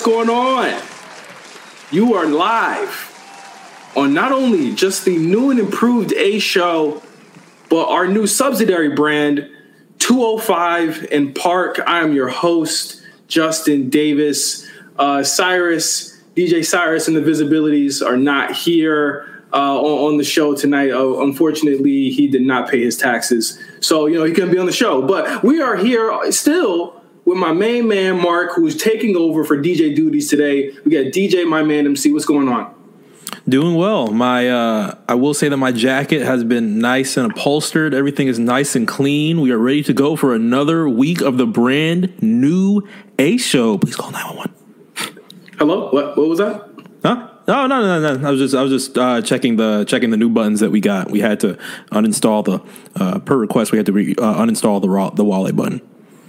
what's going on? You are live on not only just the new and improved A show, but our new subsidiary brand, 205 in Park. I am your host, Justin Davis. Uh, Cyrus, DJ Cyrus, and the Visibilities are not here uh, on, on, the show tonight. Uh, unfortunately, he did not pay his taxes, so you know he couldn't be on the show. But we are here still with my main man Mark, who's taking over for DJ duties today. We got DJ, my man MC. What's going on? Doing well. My uh, I will say that my jacket has been nice and upholstered. Everything is nice and clean. We are ready to go for another week of the brand new A show. Please call nine one one. Hello. What? What was that? Huh? No, no, no, no. I was just, I was just uh, checking the checking the new buttons that we got. We had to uninstall the uh, per request. We had to re, uh, uninstall the raw, the Wale button.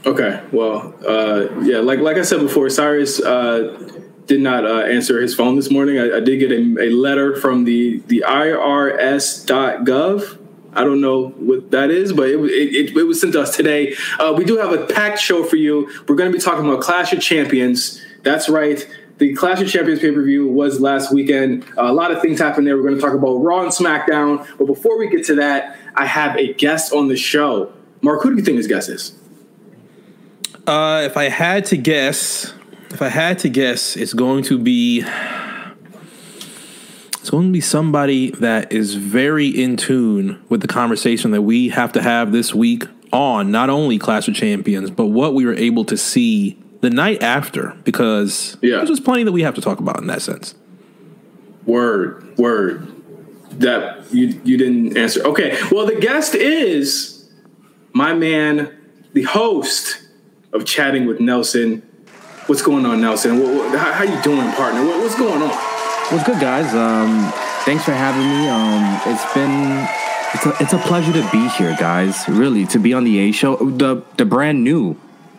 Okay. Well, uh, yeah. Like like I said before, Cyrus uh, did not uh, answer his phone this morning. I, I did get a, a, letter from the the IRS.gov. I don't know what that is, but it, it, it was sent to us today. we do have a packed show for you. We're going to be talking about Clash of Champions. That's right the Clash of Champions pay per view was last weekend. Uh, a lot of things happened there. We're going to talk about Raw and SmackDown. But before we get to that, I have a guest on the show. Mark, who do you think his guest is? Uh, if I had to guess, if I had to guess, it's going to be it's going to be somebody that is very in tune with the conversation that we have to have this week on not only Clash of Champions, but what we were able to see the night after because yeah. there's just plenty that we have to talk about in that sense. Word, word. That you you didn't answer. Okay, well the guest is my man, the host of chatting with Nelson. What's going on, Nelson? What, what, how, how, you doing, partner? What, what's going on? What's good, guys? Um, thanks for having me. Um, it's been it's a, it's a pleasure to be here, guys. Really, to be on the A show, the the brand new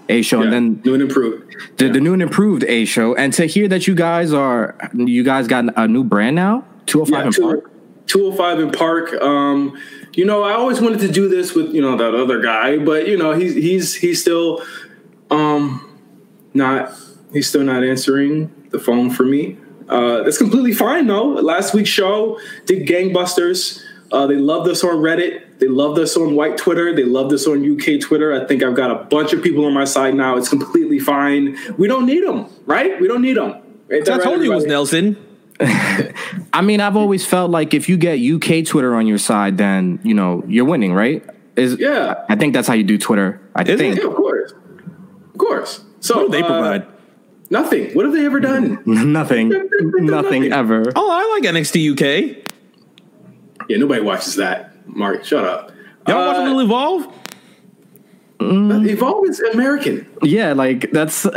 a show, yeah, and then new and improved. The, yeah. the new and improved A show, and to hear that you guys are you guys got a new brand now, two hundred oh five in Park. two hundred five in Park. Um, you know, I always wanted to do this with you know that other guy, but you know he's he's he's still um not he's still not answering the phone for me. Uh, that's completely fine though. Last week's show did gangbusters. Uh, they loved us on Reddit. They loved us on white Twitter. They loved us on UK Twitter. I think I've got a bunch of people on my side now. It's completely fine. We don't need them, right? We don't need them. Right? I told you it was Nelson. I mean, I've always felt like if you get UK Twitter on your side, then you know you're winning, right? Is yeah. I think that's how you do Twitter. I Is think, yeah, of course, of course. So what do they uh, provide? Nothing. What have they ever done? nothing. nothing. nothing ever. Oh, I like NXT UK. Yeah, nobody watches that. Mark, shut up. Y'all uh, watching Little Evolve? Mm. Evolve is American. Yeah, like that's.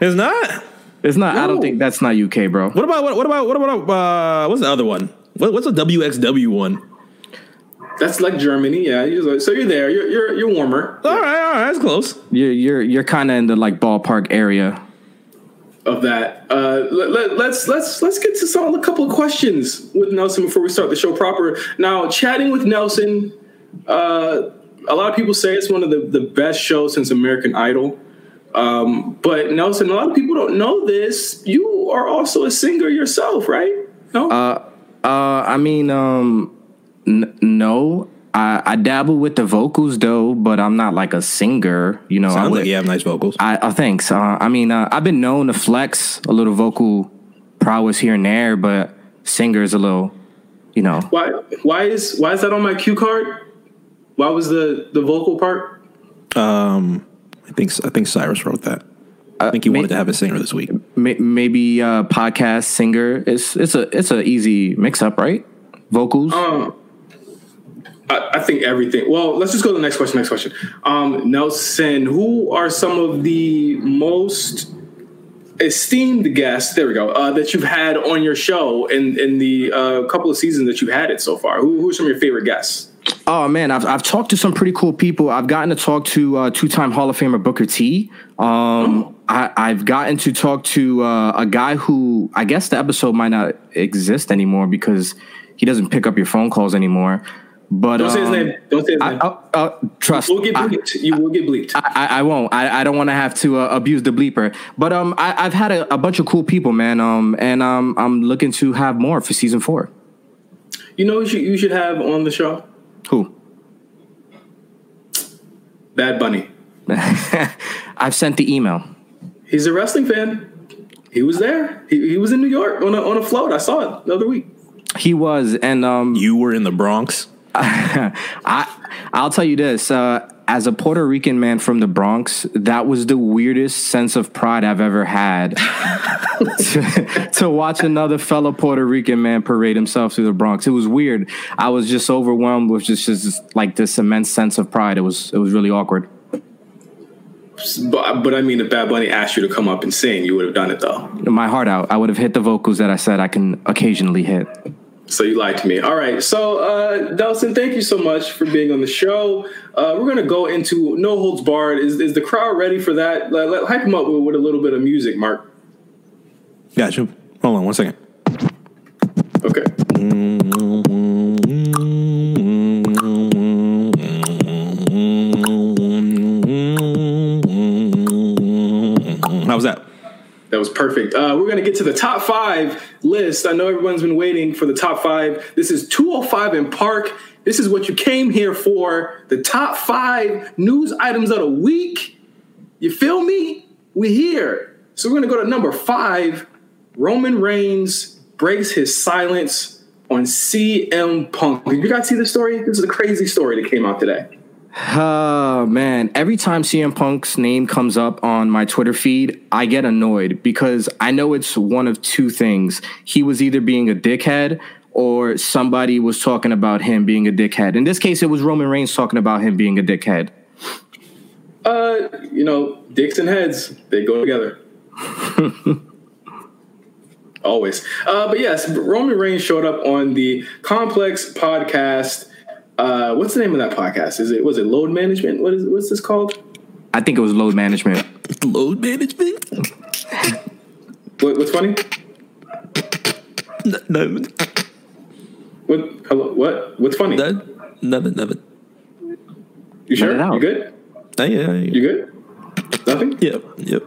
it's not. It's not. No. I don't think that's not UK, bro. What about what, what about what about uh, what's the other one? What, what's a WXW one? That's like Germany, yeah. So you're there. You're you're, you're warmer. All right, all right, that's close. You're you're you're kind of in the like ballpark area of that. Uh, let, let, let's let's let's get to some a couple of questions with Nelson before we start the show proper. Now, chatting with Nelson, uh, a lot of people say it's one of the, the best shows since American Idol. Um, but Nelson, a lot of people don't know this. You are also a singer yourself, right? No. Uh, uh, I mean, um, n- no. I, I dabble with the vocals though, but I'm not like a singer. You know, sounds would, like you have nice vocals. I, I thanks. Uh, I mean, uh, I've been known to flex a little vocal prowess here and there, but singer is a little, you know. Why? Why is why is that on my cue card? Why was the the vocal part? Um, I think I think Cyrus wrote that. I think he uh, wanted to have a singer this week. Maybe uh, podcast singer. It's it's a it's a easy mix up, right? Vocals. Um, I, I, think everything. Well, let's just go to the next question. Next question. Um, Nelson, who are some of the most esteemed guests? There we go. Uh, that you've had on your show in in the uh, couple of seasons that you've had it so far. Who, who are some of your favorite guests? Oh man, I've I've talked to some pretty cool people. I've gotten to talk to uh, two time Hall of Famer Booker T. Um, oh. I, have gotten to talk to uh, a guy who I guess the episode might not exist anymore because he doesn't pick up your phone calls anymore. But Don't say his um, name. Don't say his I, name. uh, uh, trust. we'll get I- bleeped. you will get bleeped. I, I won't. I, I don't want to have to uh, abuse the bleeper. But um, I, I've had a, a bunch of cool people, man. Um, and um, I'm looking to have more for season four. you know who you should, you should have on the show? Who? Bad Bunny. I've sent the email. He's a wrestling fan. He was there. He, he was in New York on a, on a float. I saw it the other week. He was, and um, You were in the Bronx. I I'll tell you this. Uh, as a Puerto Rican man from the Bronx, that was the weirdest sense of pride I've ever had. to, to watch another fellow Puerto Rican man parade himself through the Bronx, it was weird. I was just overwhelmed with just, just like this immense sense of pride. It was it was really awkward. But, but I mean, if Bad Bunny asked you to come up and sing, you would have done it though. My heart out. I would have hit the vocals that I said I can occasionally hit. So you lied to me. All right. So uh, Nelson, thank you so much for being on the show. Uh, we're gonna go into No Holds Barred. Is, is the crowd ready for that? Let, let- hype them up with, with a little bit of music, Mark. Gotcha. Hold on one second. Okay. How was that? That was perfect. Uh, we're going to get to the top five list. I know everyone's been waiting for the top five. This is 205 in Park. This is what you came here for. The top five news items of the week. You feel me? We're here. So we're going to go to number five. Roman Reigns breaks his silence on CM Punk. Did you guys see this story? This is a crazy story that came out today. Oh man, every time CM Punk's name comes up on my Twitter feed, I get annoyed because I know it's one of two things. He was either being a dickhead or somebody was talking about him being a dickhead. In this case, it was Roman Reigns talking about him being a dickhead. Uh, you know, dicks and heads, they go together. Always. Uh, but yes, Roman Reigns showed up on the Complex podcast. Uh, what's the name of that podcast? Is it was it Load Management? What is what's this called? I think it was load management. Load management? What, what's funny? No, What hello? What what's funny? no, nothing, nothing. You sure? it out. You good? Oh, yeah, You good? Nothing. Yep, yep.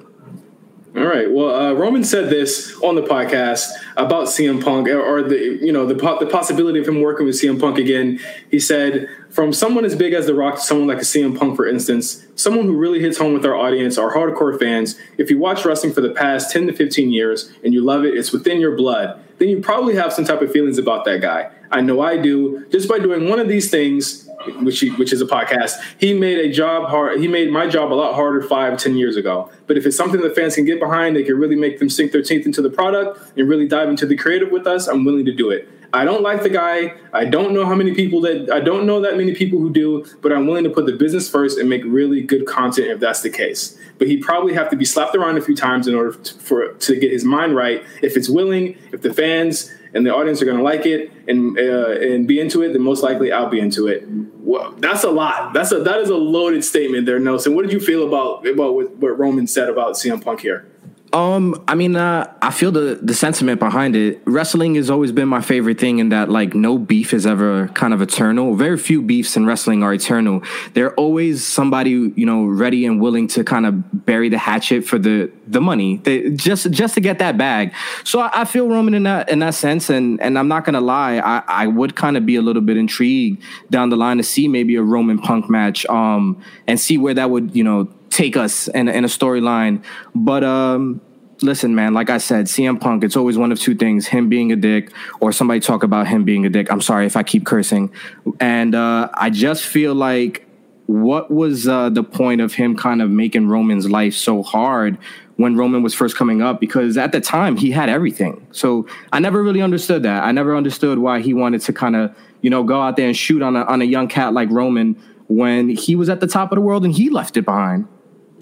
All right. Well, uh, Roman said this on the podcast about CM Punk, or, the you know the the possibility of him working with CM Punk again. He said, from someone as big as The Rock to someone like a CM Punk, for instance, someone who really hits home with our audience, our hardcore fans. If you watch wrestling for the past ten to fifteen years and you love it, it's within your blood. Then you probably have some type of feelings about that guy. I know I do. Just by doing one of these things, which he, which is a podcast, he made a job hard. He made my job a lot harder five, ten years ago. But if it's something the fans can get behind, they can really make them sink their teeth into the product and really dive into the creative with us. I'm willing to do it. I don't like the guy. I don't know how many people that I don't know that many people who do, but I'm willing to put the business first and make really good content if that's the case. But he'd probably have to be slapped around a few times in order to, for to get his mind right. If it's willing, if the fans and the audience are going to like it and uh, and be into it, then most likely I'll be into it. Well, that's a lot. That's a that is a loaded statement there, Nelson. What did you feel about about what, what Roman said about CM Punk here? Um, I mean, uh, I feel the the sentiment behind it. Wrestling has always been my favorite thing in that like no beef is ever kind of eternal. Very few beefs in wrestling are eternal. They're always somebody you know ready and willing to kind of bury the hatchet for the the money, they, just just to get that bag. So I, I feel Roman in that in that sense, and and I'm not gonna lie, I I would kind of be a little bit intrigued down the line to see maybe a Roman Punk match, um, and see where that would you know take us in, in a storyline. But um, listen, man, like I said, CM Punk, it's always one of two things: him being a dick, or somebody talk about him being a dick. I'm sorry if I keep cursing, and uh, I just feel like what was uh, the point of him kind of making Roman's life so hard when Roman was first coming up? Because at the time he had everything. So I never really understood that. I never understood why he wanted to kind of you know go out there and shoot on a on a young cat like Roman when he was at the top of the world and he left it behind.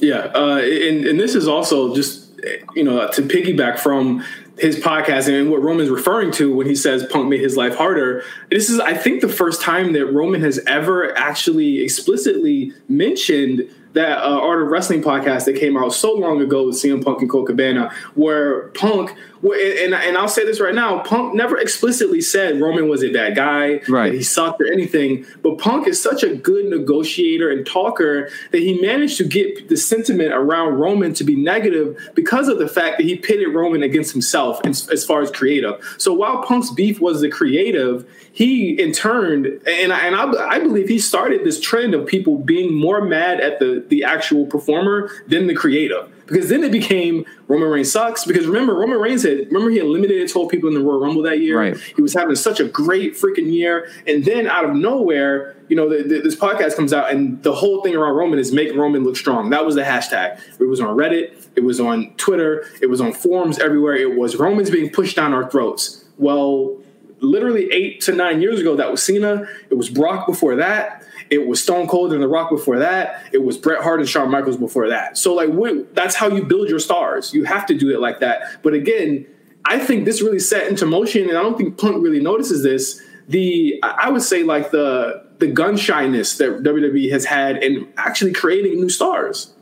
Yeah, uh, and and this is also just you know to piggyback from his podcast and what Roman's referring to when he says Punk made his life harder. This is, I think, the first time that Roman has ever actually explicitly mentioned that uh, Art of Wrestling podcast that came out so long ago with CM Punk and Colt Cabana, where Punk and and I'll say this right now: Punk never explicitly said Roman was a bad guy, right? he sucked or anything. But Punk is such a good negotiator and talker that he managed to get the sentiment around Roman to be negative because of the fact that he pitted Roman against himself as, as far as creative. So while Punk's beef was the creative, he in turn, and I, and I, I believe he started this trend of people being more mad at the the actual performer than the creative because then it became Roman Reigns sucks. Because remember, Roman Reigns had remember he eliminated 12 people in the Royal Rumble that year. Right. He was having such a great freaking year, and then out of nowhere, you know, the, the, this podcast comes out, and the whole thing around Roman is make Roman look strong. That was the hashtag. It was on Reddit, it was on Twitter, it was on forums everywhere. It was Roman's being pushed down our throats. Well, literally eight to nine years ago, that was Cena. It was Brock before that. It was Stone Cold and The Rock before that. It was Bret Hart and Shawn Michaels before that. So like, we, that's how you build your stars. You have to do it like that. But again, I think this really set into motion, and I don't think Punk really notices this. The I would say like the the gun shyness that WWE has had in actually creating new stars.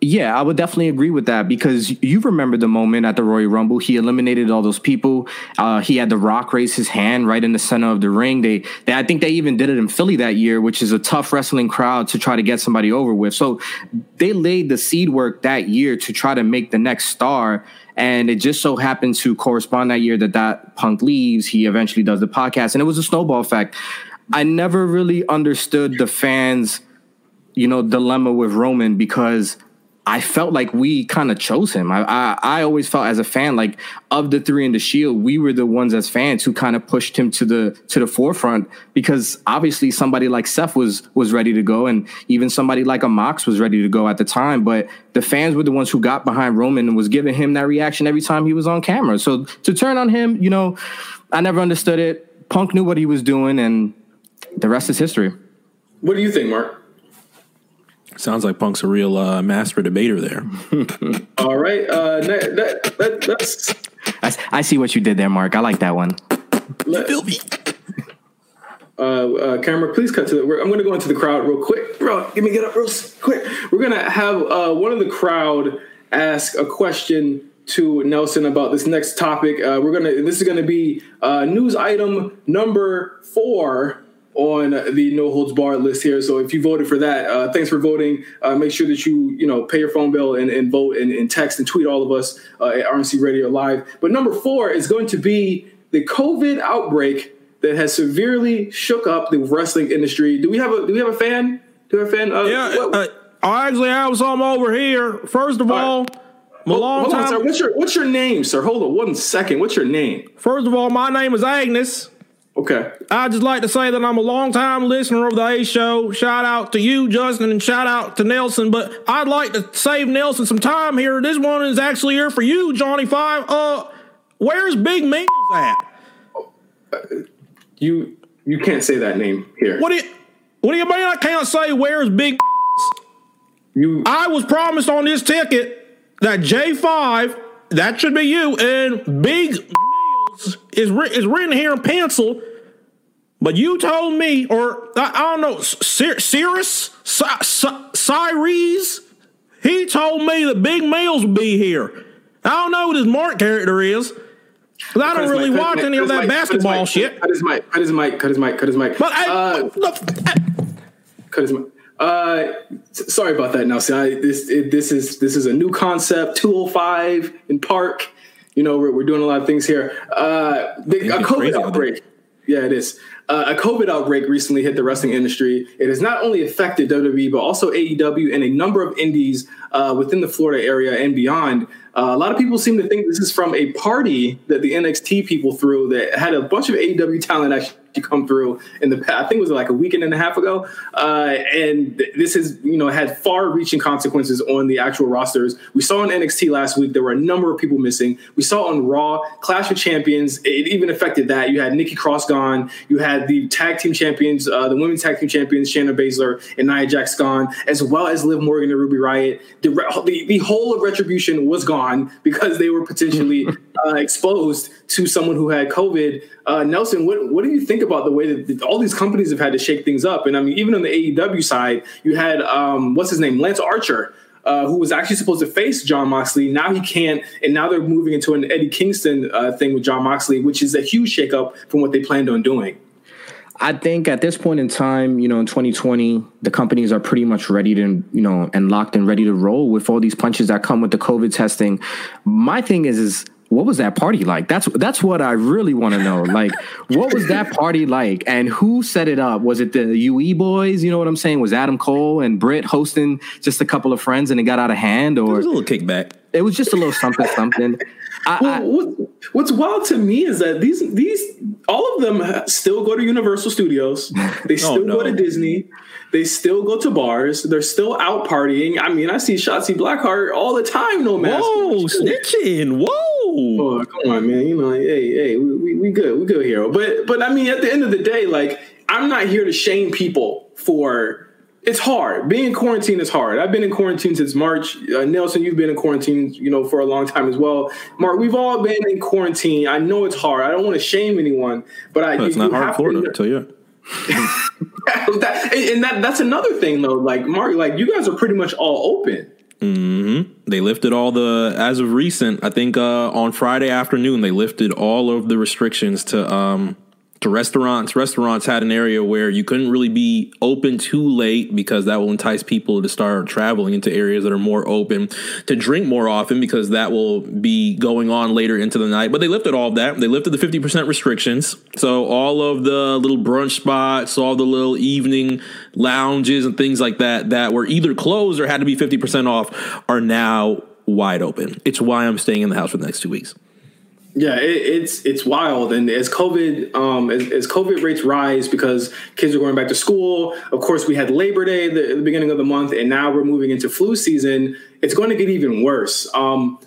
Yeah, I would definitely agree with that because you remember the moment at the Royal Rumble. He eliminated all those people. Uh, he had The Rock raise his hand right in the center of the ring. They, they, I think they even did it in Philly that year, which is a tough wrestling crowd to try to get somebody over with. So they laid the seed work that year to try to make the next star. And it just so happened to correspond that year that that Punk leaves. He eventually does the podcast, and it was a snowball effect. I never really understood the fans, you know, dilemma with Roman because I felt like we kind of chose him. I, I, I always felt as a fan like of the three in the Shield, we were the ones as fans who kind of pushed him to the to the forefront because obviously somebody like Seth was was ready to go, and even somebody like a Mox was ready to go at the time. But the fans were the ones who got behind Roman and was giving him that reaction every time he was on camera. So to turn on him, you know, I never understood it. Punk knew what he was doing, and the rest is history. What do you think, Mark? Sounds like Punk's a real uh, master debater there. All right, uh, that, that, that, that's. I, I, see what you did there, Mark. I like that one. Let, uh, uh, camera, please cut to the. I'm going to go into the crowd real quick, bro. Give me get up real quick. We're going to have uh, one of the crowd ask a question to Nelson about this next topic. Uh, we're gonna. This is going to be uh, news item number four on the no holds barred list here. So if you voted for that, uh, thanks for voting. Uh, make sure that you you know pay your phone bill and, and vote and, and, text and tweet all of us uh, at RNC Radio Live. But number four is going to be the COVID outbreak that has severely shook up the wrestling industry. Do we have a do we have a fan? Do we have a fan? Uh, yeah, uh, I actually have some over here. First of all. all hold, hold on, sir. What's your what's your name, sir? Hold on one second. What's your name? First of all, my name is Agnes. Okay. I'd just like to say that I'm a long-time listener of the A Show. Shout out to you, Justin, and shout out to Nelson. But I'd like to save Nelson some time here. This one is actually here for you, Johnny Five. Uh, where's Big Meelz at? You you can't say that name here. What do you What do you mean? I can't say where's Big. You. I was promised on this ticket that J Five, that should be you, and Big Meelz is is written here in pencil but you told me, or I, I don't know, Cyrus, Cyrus, he told me that Big Meelz would be here. I don't know what his Mark character is. Cause I don't really mic, watch any of that mic, basketball cut shit. Cut his mic. Cut his mic. Cut his mic. Cut his mic. But I, uh, cut his mic. Uh, sorry about that, Nelson. I, this it, this is this is a new concept. Two hundred five in Park. You know, we're, we're doing a lot of things here. Uh, the, a COVID outbreak. Yeah, it is. Uh, a COVID outbreak recently hit the wrestling industry. It has not only affected WWE, but also AEW and a number of indies uh, within the Florida area and beyond. Uh, a lot of people seem to think this is from a party that the NXT people threw that had a bunch of AEW talent actually come through in the past. I think it was like a weekend and a half ago, uh, and this has you know had far-reaching consequences on the actual rosters. We saw on NXT last week there were a number of people missing. We saw on Raw Clash of Champions. It even affected that. You had Nikki Cross gone. You had the tag team champions, uh, the women's tag team champions, Shayna Baszler and Nia Jax gone, as well as Liv Morgan and Ruby Riott. The, the, the whole of Retribution was gone because they were potentially uh, exposed to someone who had COVID. Uh, Nelson, what what do you think about the way that all these companies have had to shake things up? And I mean, even on the AEW side, you had um, what's his name, Lance Archer. uh, who was actually supposed to face Jon Moxley. Now he can't, and now they're moving into an Eddie Kingston uh, thing with Jon Moxley, which is a huge shakeup from what they planned on doing. I think at this point in time, you know, in 2020, the companies are pretty much ready to, you know, and locked and ready to roll with all these punches that come with the COVID testing. My thing is, is what was that party like? That's that's what I really want to know. Like, what was that party like, and who set it up? Was it the UE boys? You know what I'm saying? Was Adam Cole and Britt hosting just a couple of friends, and it got out of hand, or it was a little kickback? It was just a little something, something. I, well, what, what's wild to me is that these these all of them still go to Universal Studios. They oh, still oh, no. go to Disney. They still go to bars. They're still out partying. I mean, I see Shotzi Blackheart all the time. No mask. Whoa, snitching! Whoa. Oh, come on, man. You know, hey, hey, we, we, we good, we good here. But but I mean, at the end of the day, like I'm not here to shame people for it's hard. Being in quarantine is hard. I've been in quarantine since March. Uh, Nelson, you've been in quarantine, you know, for a long time as well. Mark, we've all been in quarantine. I know it's hard. I don't want to shame anyone, but I. No, it's you, not you hard for them. I tell you. that, and that that's another thing though. Like Mark, like you guys are pretty much all open. Mm-hmm. They lifted all the as of recent. I think uh, on Friday afternoon they lifted all of the restrictions to um, to restaurants. Restaurants had an area where you couldn't really be open too late because that will entice people to start traveling into areas that are more open, to drink more often because that will be going on later into the night. But they lifted all of that. They lifted the 50% restrictions. So all of the little brunch spots, all the little evening lounges and things like that that were either closed or had to be 50% off are now wide open. It's why I'm staying in the house for the next two weeks. Yeah, it, it's it's wild, and as COVID um, as, as, COVID rates rise because kids are going back to school. Of course, we had Labor Day the, the beginning of the month, and now we're moving into flu season. It's going to get even worse. Um,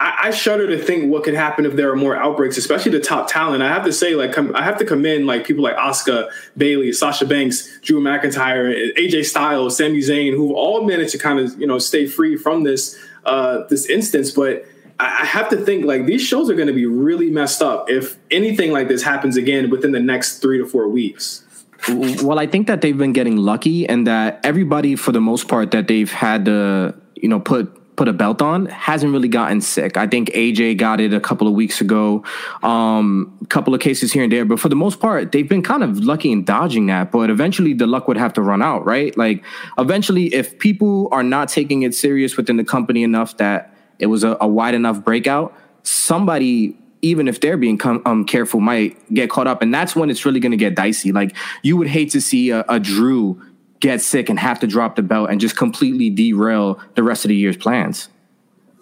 I, I, shudder to think what could happen if there are more outbreaks, especially the top talent. I have to say, like, I have to commend like people like Asuka Bayley, Sasha Banks, Drew McIntyre, AJ Styles, Sami Zayn, who've all managed to kind of you know stay free from this uh, this instance, but I have to think like these shows are going to be really messed up if anything like this happens again within the next three to four weeks. Well, I think that they've been getting lucky and that everybody, for the most part, that they've had to, you know, put put a belt on hasn't really gotten sick. I think AJ got it a couple of weeks ago, um, a couple of cases here and there, but for the most part, they've been kind of lucky in dodging that. But eventually, the luck would have to run out, right? Like, eventually, if people are not taking it serious within the company enough that it was a, a wide enough breakout, somebody even if they're being com- um, careful, might get caught up, and that's when it's really going to get dicey. Like you would hate to see a, a, Drew get sick and have to drop the belt and just completely derail the rest of the year's plans.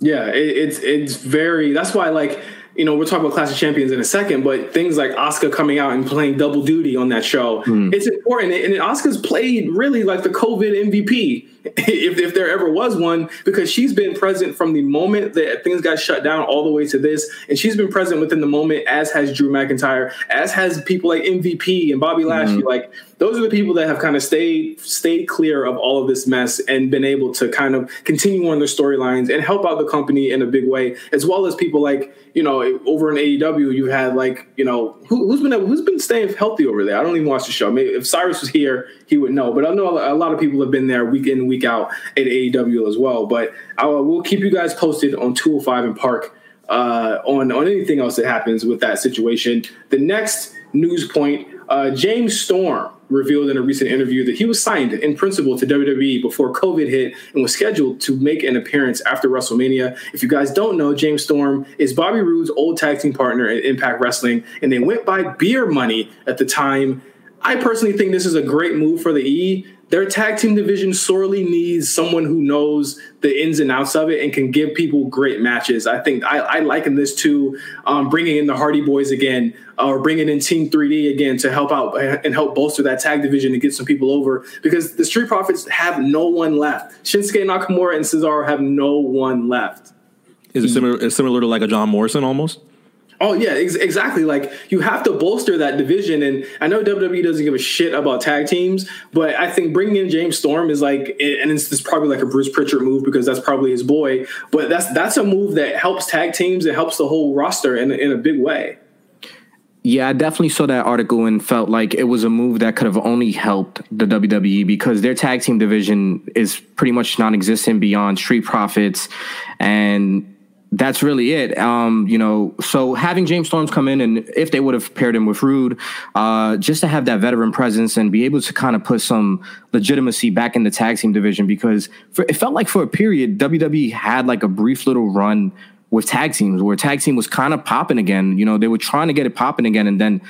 Yeah, it, it's it's very. That's why like you know, we're talking about Clash of Champions in a second, but things like Asuka coming out and playing double duty on that show, mm. it's important. And Asuka's played really like the COVID MVP, if, if there ever was one, because she's been present from the moment that things got shut down all the way to this. And she's been present within the moment, as has Drew McIntyre, as has people like MVP and Bobby Lashley. Mm. Like, those are the people that have kind of stayed stayed clear of all of this mess and been able to kind of continue on their storylines and help out the company in a big way, as well as people like you know over in AEW you had like you know who, has been who's been staying healthy over there. I don't even watch the show. Maybe if Cyrus was here, he would know. But I know a lot of people have been there week in week out at AEW as well. But I will keep you guys posted on 205 and Park uh, on on anything else that happens with that situation. The next news point: uh, James Storm revealed in a recent interview that he was signed in principle to WWE before COVID hit and was scheduled to make an appearance after WrestleMania. If you guys don't know, James Storm is Bobby Roode's old tag team partner at Impact Wrestling, and they went by beer money at the time. I personally think this is a great move for the E their tag team division sorely needs someone who knows the ins and outs of it and can give people great matches. I think I, I liken this to um, bringing in the Hardy Boys again uh, or bringing in Team 3D again to help out and help bolster that tag division and get some people over because the Street Profits have no one left. Shinsuke Nakamura and Cesaro have no one left. Is it similar, similar to like a John Morrison almost? Oh yeah, ex- exactly. Like you have to bolster that division, and I know WWE doesn't give a shit about tag teams, but I think bringing in James Storm is like, and it's, it's probably like a Bruce Pritchard move because that's probably his boy. But that's that's a move that helps tag teams. It helps the whole roster in in a big way. Yeah, I definitely saw that article and felt like it was a move that could have only helped the WWE because their tag team division is pretty much non-existent beyond Street Profits, and that's really it. Um, you know, so having James Storms come in and if they would have paired him with Roode, uh, just to have that veteran presence and be able to kind of put some legitimacy back in the tag team division because for, it felt like for a period WWE had like a brief little run with tag teams where tag team was kind of popping again. You know, they were trying to get it popping again, and then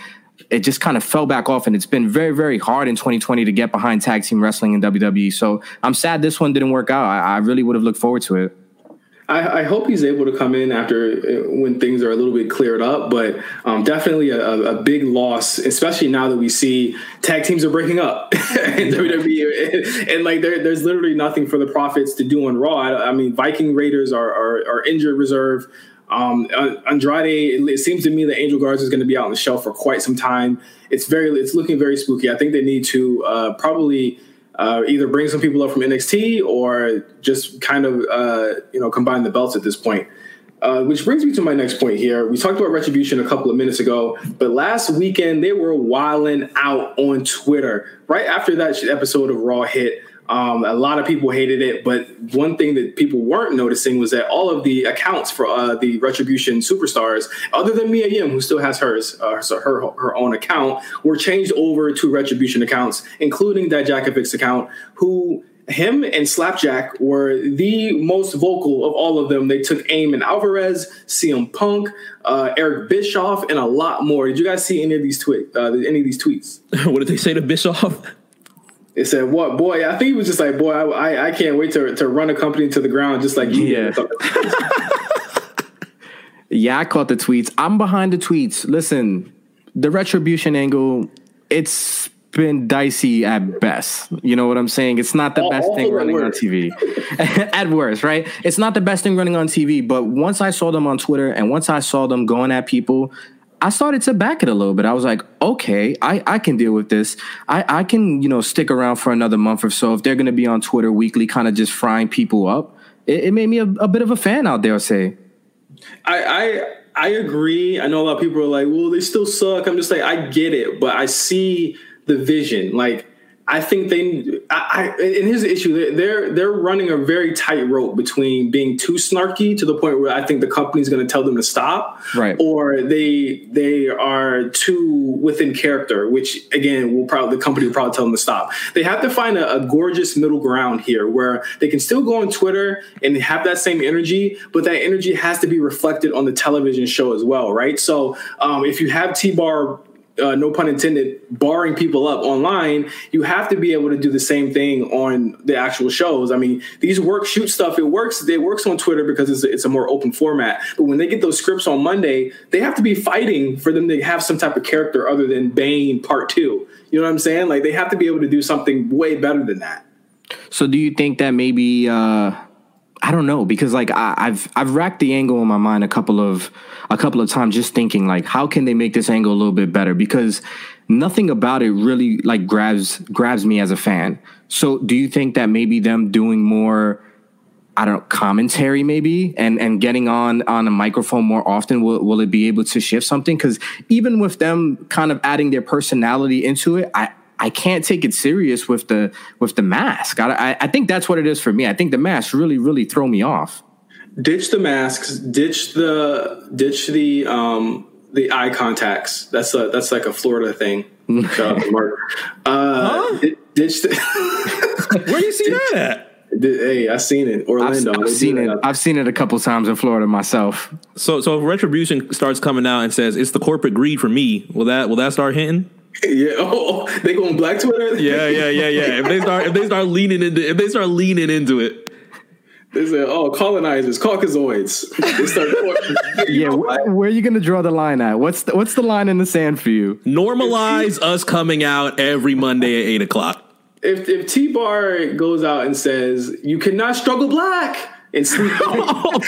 it just kind of fell back off. And it's been very, very hard in 2020 to get behind tag team wrestling in WWE. So I'm sad this one didn't work out. I, I really would have looked forward to it. I, I, hope he's able to come in after uh, when things are a little bit cleared up, but um, definitely a, a, big loss, especially now that we see tag teams are breaking up in WWE, and, and like there, there's literally nothing for the Profits to do on Raw. I, I mean, Viking Raiders are, are, are injured reserve. Um, Andrade, it seems to me that Angel Garza is going to be out on the shelf for quite some time. It's very, it's looking very spooky. I think they need to uh, probably uh, either bring some people up from NXT or just kind of uh, you know combine the belts at this point. Uh, which brings me to my next point here. We talked about retribution a couple of minutes ago, but last weekend they were wilding out on Twitter. Right after that episode of Raw hit, um, a lot of people hated it, but one thing that people weren't noticing was that all of the accounts for uh, the Retribution superstars, other than Mia Yim, who still has hers, uh, so her her own account, were changed over to Retribution accounts, including Dijakovic's account, who him and Slapjack were the most vocal of all of them. They took aim in Alvarez, CM Punk, uh, Eric Bischoff, and a lot more. Did you guys see any of these tweets? Uh, any of these tweets? what did they say to Bischoff? It said, "What boy?" I think he was just like, "Boy, I, I can't wait to to run a company to the ground just like you." Yeah. yeah, I caught the tweets. I'm behind the tweets. Listen, the retribution angle, it's been dicey at best. You know what I'm saying? It's not the all, best all thing running on TV. at worst, right? It's not the best thing running on TV. But once I saw them on Twitter and once I saw them going at people, I started to back it a little bit. I was like, okay, I, I can deal with this. I, I can, you know, stick around for another month or so if they're going to be on Twitter weekly, kind of just frying people up. It, it made me a, a, bit of a fan out there, say. I, I I agree. I know a lot of people are like, well, they still suck. I'm just like, I get it, but I see the vision. Like, I think they, I, I, and here's the issue: they're they're running a very tight rope between being too snarky to the point where I think the company's going to tell them to stop, right? Or they they are too within character, which again will probably the company will probably tell them to stop. They have to find a, a gorgeous middle ground here where they can still go on Twitter and have that same energy, but that energy has to be reflected on the television show as well, right? So um, if you have T Bar uh, no pun intended, barring people up online, you have to be able to do the same thing on the actual shows. I mean, these work shoot stuff, it works. It works on Twitter because it's it's a more open format. But when they get those scripts on Monday, they have to be fighting for them to have some type of character other than Bane Part Two. You know what I'm saying? Like they have to be able to do something way better than that. So, do you think that maybe? Uh I don't know because like I, have I've racked the angle in my mind a couple of a couple of times just thinking like how can they make this angle a little bit better because nothing about it really like grabs grabs me as a fan. So do you think that maybe them doing more I don't know commentary maybe and and getting on on a microphone more often will will it be able to shift something cuz even with them kind of adding their personality into it I I can't take it serious with the with the mask. I, I think that's what it is for me. I think the masks really really throw me off. Ditch the masks. Ditch the ditch the um the eye contacts. That's a that's like a Florida thing. Mark. Uh, huh? Ditch the. Where do you see that at? Hey, I've seen it. Orlando. I've, I've seen it. I've seen it a couple times in Florida myself. So, so if retribution starts coming out and says it's the corporate greed for me, will that will that start hitting? Yeah. Oh, oh, they going on black Twitter? Yeah, yeah, yeah, yeah. If they start if they start leaning into if they start leaning into it. They say, "Oh, colonizers, Caucasoids." They start. yeah, where, where, are you going to draw the line at? What's the, what's the line in the sand for you? Normalize us coming out every Monday at eight o'clock. If if T Bar goes out and says, "You cannot struggle black," and sleep. oh,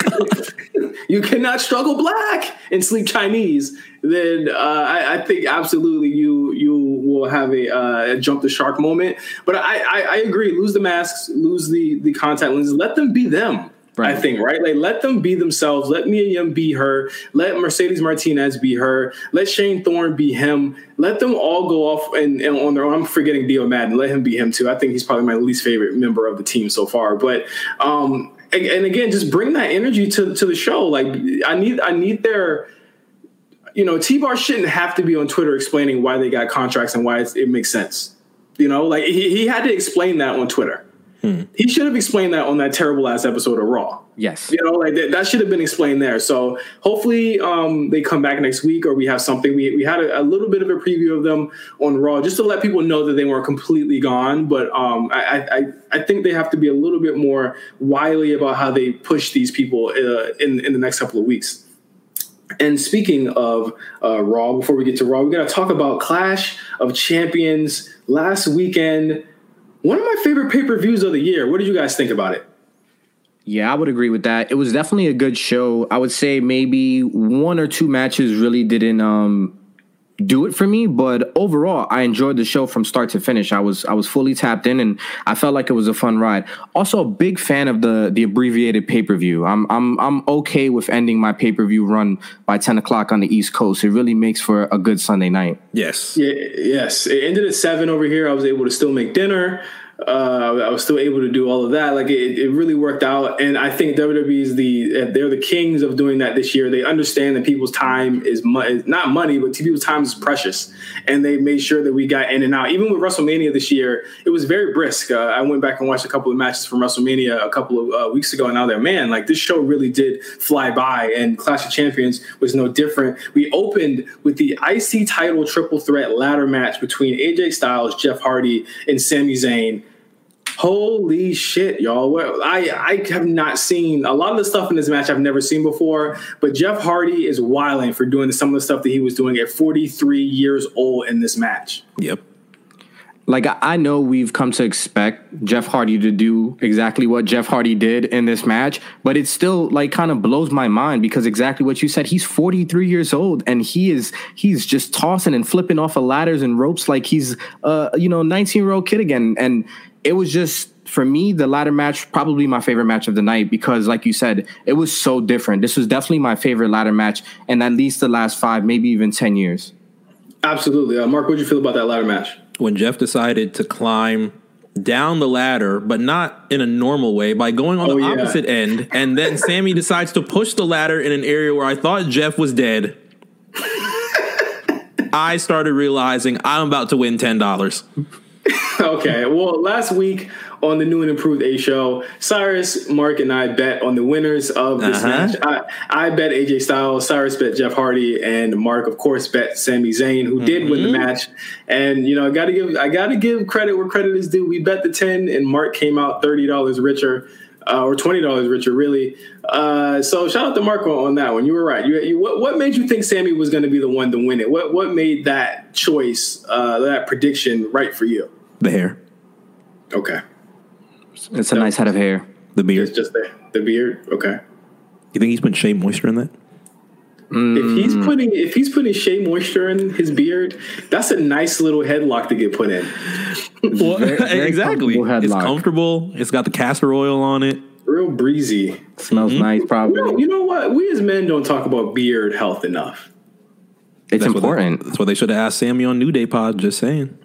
you cannot struggle black and sleep Chinese. Then uh, I, I, think absolutely you you will have a, uh, a, jump the shark moment. But I, I, I agree. Lose the masks, lose the the contact lenses. Let them be them. Right. I think, right? Like, let them be themselves. Let Mia Yim be her. Let Mercedes Martinez be her. Let Shane Thorne be him. Let them all go off and, and on their own. I'm forgetting Dio Maddin. Let him be him too. I think he's probably my least favorite member of the team so far. But um, and again, just bring that energy to to the show. Like, I need I need their you know, T Bar shouldn't have to be on Twitter explaining why they got contracts and why it makes sense. You know, like he, he had to explain that on Twitter. Hmm. He should have explained that on that terrible ass episode of Raw. Yes. You know, like that, that should have been explained there. So hopefully um, they come back next week or we have something. We, we had a, a, little bit of a preview of them on Raw just to let people know that they weren't completely gone. But um, I, I, I think they have to be a little bit more wily about how they push these people uh, in, in the next couple of weeks. And speaking of uh, Raw, before we get to Raw, we got to talk about Clash of Champions last weekend one of my favorite pay per views of the year. What did you guys think about it? Yeah, I would agree with that. It was definitely a good show. I would say maybe one or two matches really didn't um, do it for me, but overall, I enjoyed the show from start to finish. I was I was fully tapped in, and I felt like it was a fun ride. Also, a big fan of the the abbreviated pay per view. I'm I'm I'm okay with ending my pay per view run by ten o'clock on the East Coast. It really makes for a good Sunday night. Yes. Yeah, yes. It ended at seven over here. I was able to still make dinner uh, I was still able to do all of that. Like it, it really worked out, and I think WWE is the they're the kings of doing that this year. They understand that people's time is mo- not money, but people's time is precious, and they made sure that we got in and out. Even with WrestleMania this year, it was very brisk. Uh, I went back and watched a couple of matches from WrestleMania a couple of uh, weeks ago, and now there, man, like this show really did fly by. And Clash of Champions was no different. We opened with the IC title triple threat ladder match between AJ Styles, Jeff Hardy, and Sami Zayn Holy shit, y'all! I I have not seen a lot of the stuff in this match. I've never seen before. But Jeff Hardy is wilding for doing some of the stuff that he was doing at 43 years old in this match. Yep. Like I know we've come to expect Jeff Hardy to do exactly what Jeff Hardy did in this match, but it still like kind of blows my mind because exactly what you said. He's 43 years old and he is he's just tossing and flipping off of ladders and ropes like he's uh you know 19 year old kid again. And it was just for me the ladder match probably my favorite match of the night because like you said it was so different. This was definitely my favorite ladder match in at least the last five maybe even 10 years. Absolutely. Uh, mark what did you feel about that ladder match? When jeff decided to climb down the ladder but not in a normal way by going on oh, the yeah. opposite end and then Sami decides to push the ladder in an area where i thought jeff was dead i started realizing i'm about to win $10 okay. Well, last week on the new and improved A show, Cyrus, Mark, and I bet on the winners of this uh-huh. match. I, I bet AJ Styles, Cyrus bet Jeff Hardy, and Mark, of course, bet Sami Zayn, who mm-hmm. did win the mm-hmm. match. And you know, I gotta give I gotta give credit where credit is due. We bet the ten, and Mark came out thirty dollars richer. Uh, or twenty dollars richer, really. Uh, so shout out to Marco on that one. You were right. You, you, what, what, made you think Sami was going to be the one to win it? What what made that choice, uh, that prediction, right for you? The hair. Okay. It's a no. nice head of hair. The beard. It's just the, the beard. Okay. You think he's putting shea moisture in that? Mm. If he's putting if he's putting shea moisture in his beard, that's a nice little headlock to get put in. well, very, very exactly. It's comfortable. It's got the castor oil on it. Real breezy. Smells mm-hmm. nice, probably. You know, you know, what? We as men don't talk about beard health enough. It's that's important. What they, that's what they should have asked Sami on New Day Pod. Just saying.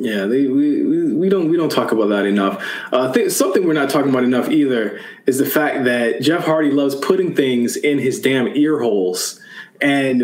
Yeah, they, we, we, we don't we don't talk about that enough. Uh, th- something we're not talking about enough either is the fact that Jeff Hardy loves putting things in his damn ear holes, and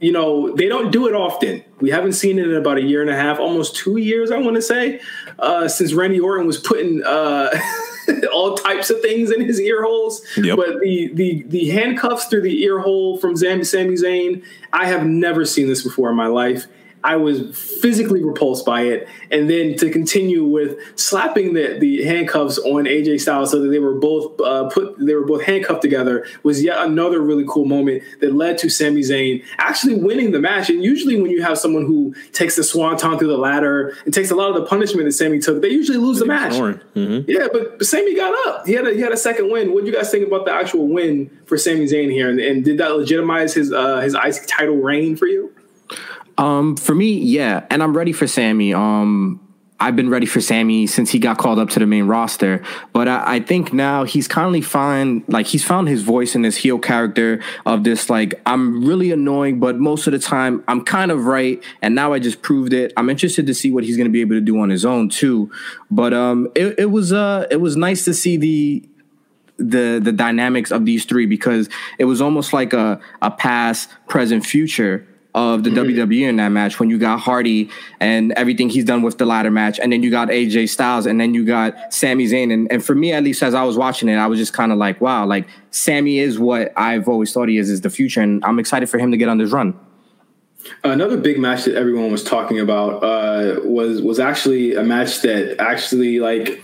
you know they don't do it often. We haven't seen it in about a year and a half, almost two years, I want to say, uh, since Randy Orton was putting uh, all types of things in his ear holes. Yep. But the the the handcuffs through the ear hole from Sami Zayn, I have never seen this before in my life I was physically repulsed by it, and then to continue with slapping the, the handcuffs on AJ Styles so that they were both uh, put they were both handcuffed together was yet another really cool moment that led to Sami Zayn actually winning the match. And usually, when you have someone who takes the swanton through the ladder and takes a lot of the punishment that Sami took, they usually lose the match. Mm-hmm. Yeah, but, but Sami got up. He had a, he had a second win. What do you guys think about the actual win for Sami Zayn here? And, and did that legitimize his uh, his IC title reign for you? Um, for me, yeah, and I'm ready for Sami. Um, I've been ready for Sami since he got called up to the main roster. But I, I think now he's kindly find like he's found his voice in this heel character of this like I'm really annoying, but most of the time I'm kind of right. And now I just proved it. I'm interested to see what he's going to be able to do on his own too. But um, it, it was uh, it was nice to see the the the dynamics of these three because it was almost like a a past, present, future of the mm-hmm. WWE in that match when you got Hardy and everything he's done with the ladder match, and then you got AJ Styles, and then you got Sami Zayn. And, and for me, at least as I was watching it, I was just kind of like, wow, like Sami is what I've always thought he is, is the future. And I'm excited for him to get on this run. Another big match that everyone was talking about uh, was was actually a match that actually like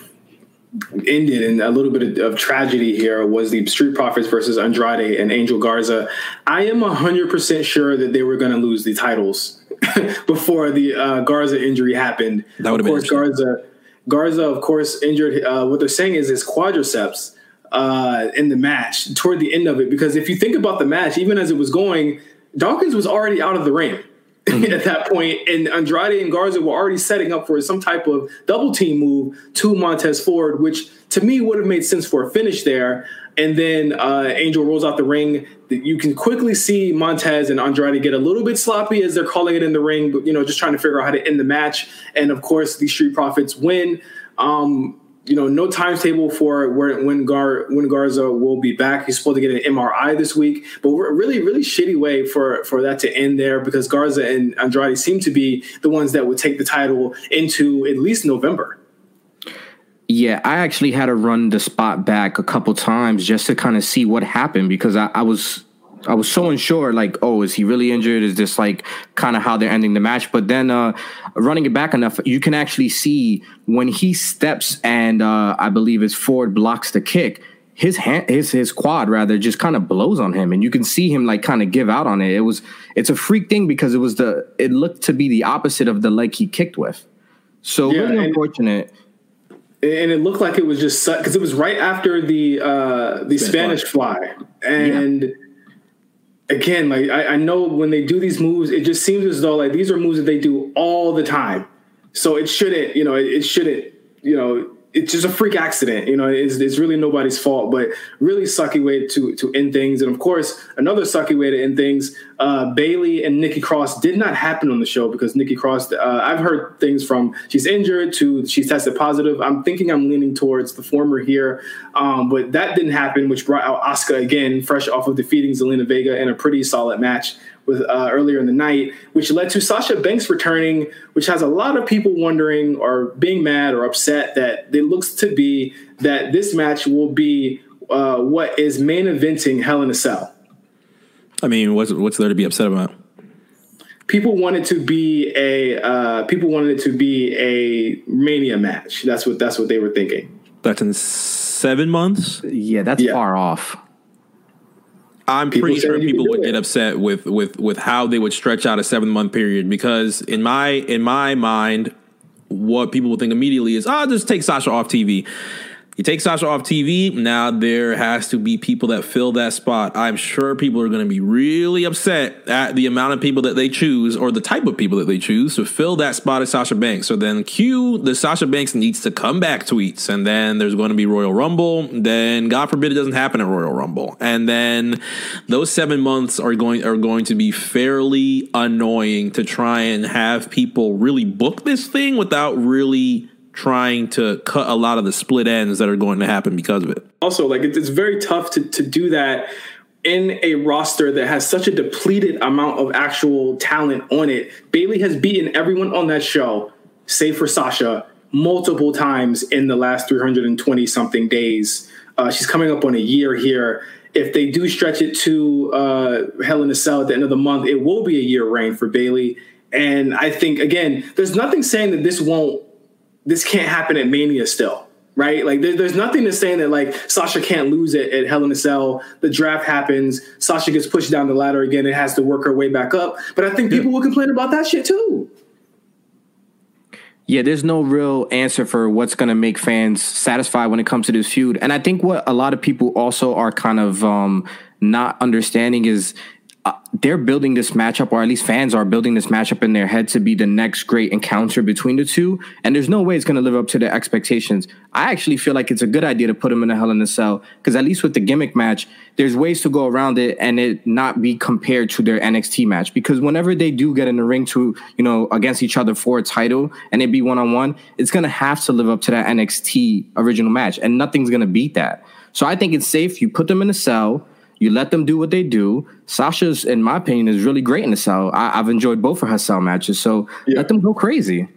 ended in a little bit of, of, tragedy here was the Street Profits versus Andrade and Angel Garza. I am 100% sure that they were going to lose the titles before the uh, Garza injury happened. That would have been Garza. Garza, of course, injured. Uh, what they're saying is his quadriceps uh, in the match toward the end of it. Because if you think about the match, even as it was going, Dawkins was already out of the ring. Mm-hmm. at that point, and Andrade and Garza were already setting up for some type of double team move to Montez Ford, which to me would have made sense for a finish there. And then uh, Angel rolls out the ring. You can quickly see Montez and Andrade get a little bit sloppy as they're calling it in the ring, but you know, just trying to figure out how to end the match. And of course, the Street Profits win. Um, you know, no timetable for where when Gar when Garza will be back. He's supposed to get an MRI this week, but we're really really shitty way for for that to end there because Garza and Andrade seem to be the ones that would take the title into at least November. Yeah, I actually had to run the spot back a couple times just to kind of see what happened because I, I was I was so unsure, like, oh, is he really injured? Is this like kind of how they're ending the match? But then uh, running it back enough, you can actually see when he steps and uh, I believe his Ford blocks the kick. His hand, his his quad rather, just kind of blows on him, and you can see him like kind of give out on it. It was it's a freak thing because it was the it looked to be the opposite of the leg he kicked with. So yeah, really unfortunate and it looked like it was just because it was right after the uh the Spanish, Spanish fly, and yeah again, like I, I, know when they do these moves, it just seems as though like these are moves that they do all the time. So it shouldn't, you know, it, it shouldn't, you know, it's just a freak accident. You know, it's, it's really nobody's fault, but really sucky way to to end things. And of course, another sucky way to end things. Uh, Bayley and Nikki Cross did not happen on the show because Nikki Cross. Uh, I've heard things from she's injured to she's tested positive. I'm thinking I'm leaning towards the former here, um, but that didn't happen, which brought out Asuka again, fresh off of defeating Zelina Vega in a pretty solid match with uh, earlier in the night, which led to Sasha Banks returning, which has a lot of people wondering or being mad or upset that it looks to be that this match will be uh, what is main eventing Hell in a Cell. I mean, what's what's there to be upset about? People wanted to be a uh, people wanted it to be a Mania match. That's what that's what they were thinking. That's in seven months. Yeah, that's yeah. far off. I'm people pretty sure people would it. get upset with with with how they would stretch out a seven month period because in my in my mind, what people would think immediately is, "I'll oh, just take Sasha off TV." You take Sasha off TV, now there has to be people that fill that spot. I'm sure people are going to be really upset at the amount of people that they choose or the type of people that they choose to fill that spot as Sasha Banks. So then cue the Sasha Banks needs to come back tweets, and then there's going to be Royal Rumble. Then God forbid it doesn't happen at Royal Rumble, and then those seven months are going are going to be fairly annoying to try and have people really book this thing without really trying to cut a lot of the split ends that are going to happen because of it. Also, like it's very tough to to do that in a roster that has such a depleted amount of actual talent on it. Bayley has beaten everyone on that show, save for Sasha, multiple times in the last 320 something days. Uh, she's coming up on a year here. If they do stretch it to uh, Hell in a Cell at the end of the month, it will be a year reign for Bayley. And I think again, there's nothing saying that this won't this can't happen at Mania still, right? Like there, there's nothing to saying that like Sasha can't lose it at Hell in a Cell. The draft happens, Sasha gets pushed down the ladder again and has to work her way back up. But I think people will complain about that shit too. Yeah, there's no real answer for what's going to make fans satisfied when it comes to this feud. And I think what a lot of people also are kind of um, not understanding is uh, they're building this matchup, or at least fans are building this matchup in their head to be the next great encounter between the two. And there's no way it's going to live up to their expectations. I actually feel like it's a good idea to put them in a Hell in a Cell because at least with the gimmick match, there's ways to go around it and it not be compared to their NXT match. Because whenever they do get in the ring to you know against each other for a title and it be one on one, it's going to have to live up to that NXT original match, and nothing's going to beat that. So I think it's safe. You put them in a cell you let them do what they do. Sasha's, in my opinion, is really great in the cell. I, have enjoyed both of her cell matches, so yeah. let them go crazy.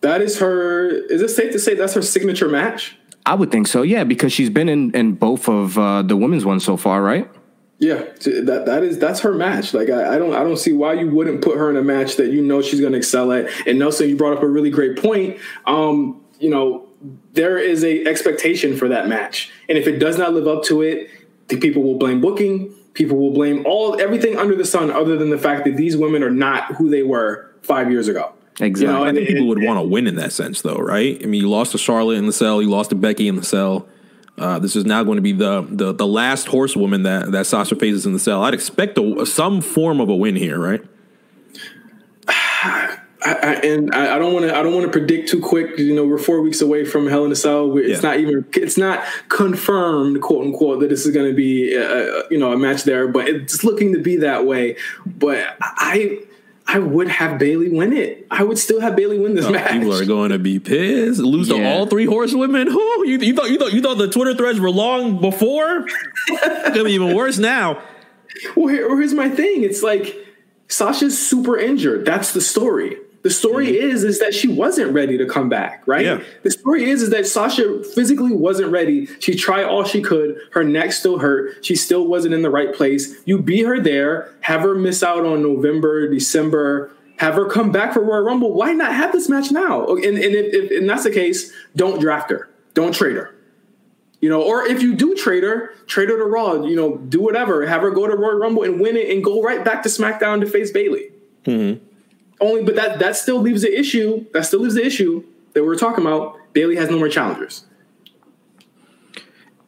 That is her. Is it safe to say that's her signature match? I would think so. Yeah, because she's been in in both of uh, the women's ones so far, right? Yeah, that that is that's her match. Like I, I, don't I don't see why you wouldn't put her in a match that you know she's going to excel at. And Nelson, you brought up a really great point. Um, you know, there is a expectation for that match, and if it does not live up to it, the people will blame booking. People will blame all everything under the sun, other than the fact that these women are not who they were five years ago. Exactly. You know, I think people would want to win in that sense, though, right? I mean, you lost to Charlotte in the cell, you lost to Becky in the cell. Uh, this is now going to be the, the the last horsewoman that that Sasha faces in the cell. I'd expect a, some form of a win here, right? I, I, and I, I don't want to. I don't want to predict too quick. You know, we're four weeks away from Hell in a Cell. It's yeah. not even. It's not confirmed, quote unquote, that this is going to be, a, you know, a match there. But it's looking to be that way. But I, I would have Bayley win it. I would still have Bayley win this oh, match. People are going to be pissed. Lose yeah. to all three horsewomen. Who you, you thought? You thought? You thought the Twitter threads were long before? it's gonna be even worse now. Well, here, here's my thing. It's like Sasha's super injured. That's the story. The story mm-hmm. is is that she wasn't ready to come back, right? Yeah. The story is is that Sasha physically wasn't ready. She tried all she could. Her neck still hurt. She still wasn't in the right place. You beat her there, have her miss out on November, December, have her come back for Royal Rumble. Why not have this match now? And, and if, if and that's the case, don't draft her. Don't trade her. You know, or if you do trade her, trade her to Raw. You know, do whatever. Have her go to Royal Rumble and win it, and go right back to SmackDown to face Bayley. Mm-hmm. Only, but that that still leaves the issue. That still leaves the issue that we are talking about. Bayley has no more challengers.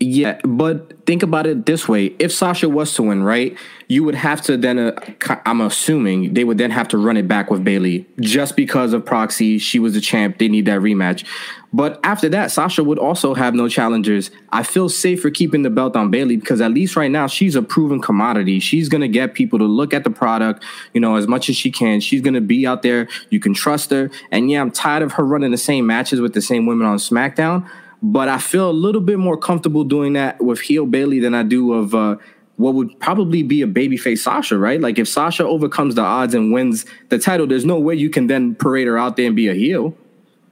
Yeah, but think about it this way: if Sasha was to win, right, you would have to then. Uh, I'm assuming they would then have to run it back with Bayley just because of proxy. She was the champ; they need that rematch. But after that, Sasha would also have no challengers. I feel safer keeping the belt on Bayley because at least right now she's a proven commodity. She's gonna get people to look at the product, you know, as much as she can. She's gonna be out there. You can trust her. And yeah, I'm tired of her running the same matches with the same women on SmackDown. But I feel a little bit more comfortable doing that with heel Bayley than I do of uh, what would probably be a babyface Sasha, right? Like if Sasha overcomes the odds and wins the title, there's no way you can then parade her out there and be a heel.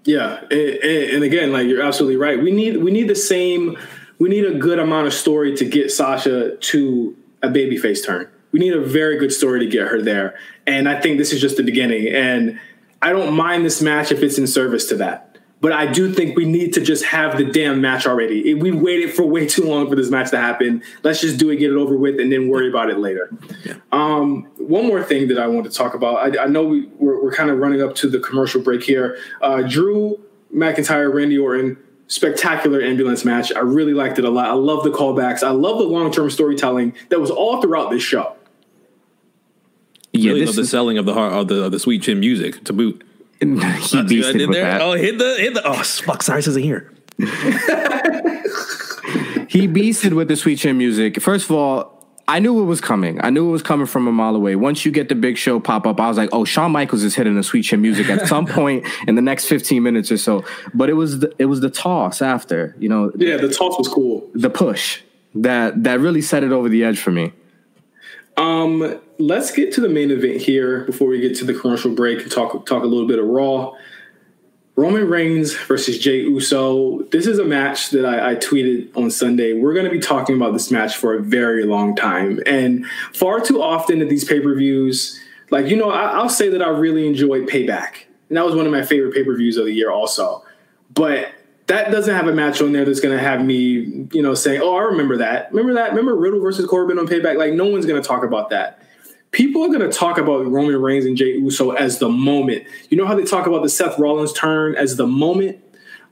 Yeah, and, and again, like you're absolutely right. We need we need the same. We need a good amount of story to get Sasha to a babyface turn. We need a very good story to get her there, and I think this is just the beginning. And I don't mind this match if it's in service to that. But I do think we need to just have the damn match already. We waited for way too long for this match to happen. Let's just do it, get it over with, and then worry about it later. Yeah. Um, one more thing that I want to talk about. I, I know we, we're, we're, kind of running up to the commercial break here. Uh, Drew McIntyre, Randy Orton, spectacular ambulance match. I really liked it a lot. I love the callbacks. I love the long term storytelling that was all throughout this show. Yeah, really love the selling of the heart of the of the sweet chin music to boot he beasted with there. that. Oh, hit the hit the. Oh, fuck! Sorry, isn't here. he beasted with the sweet chin music. First of all, I knew it was coming. I knew it was coming from a mile away. Once you get the big show pop up, I was like, "Oh, Shawn Michaels is hitting the sweet chin music at some point in the next fifteen minutes or so." But it was the, it was the toss after, you know. Yeah, the toss was cool. The push that that really set it over the edge for me. Um, let's get to the main event here before we get to the commercial break and talk talk a little bit of Raw. Roman Reigns versus Jey Uso. This is a match that I, I tweeted on Sunday. We're going to be talking about this match for a very long time, and far too often at these pay per views, like you know, I, will say that I really enjoyed Payback, and that was one of my favorite pay per views of the year, also. But that doesn't have a match on there that's going to have me, you know, saying, "Oh, I remember that. Remember that? Remember Riddle versus Corbin on Payback?" Like, no one's going to talk about that. People are going to talk about Roman Reigns and Jey Uso as the moment. You know how they talk about the Seth Rollins turn as the moment.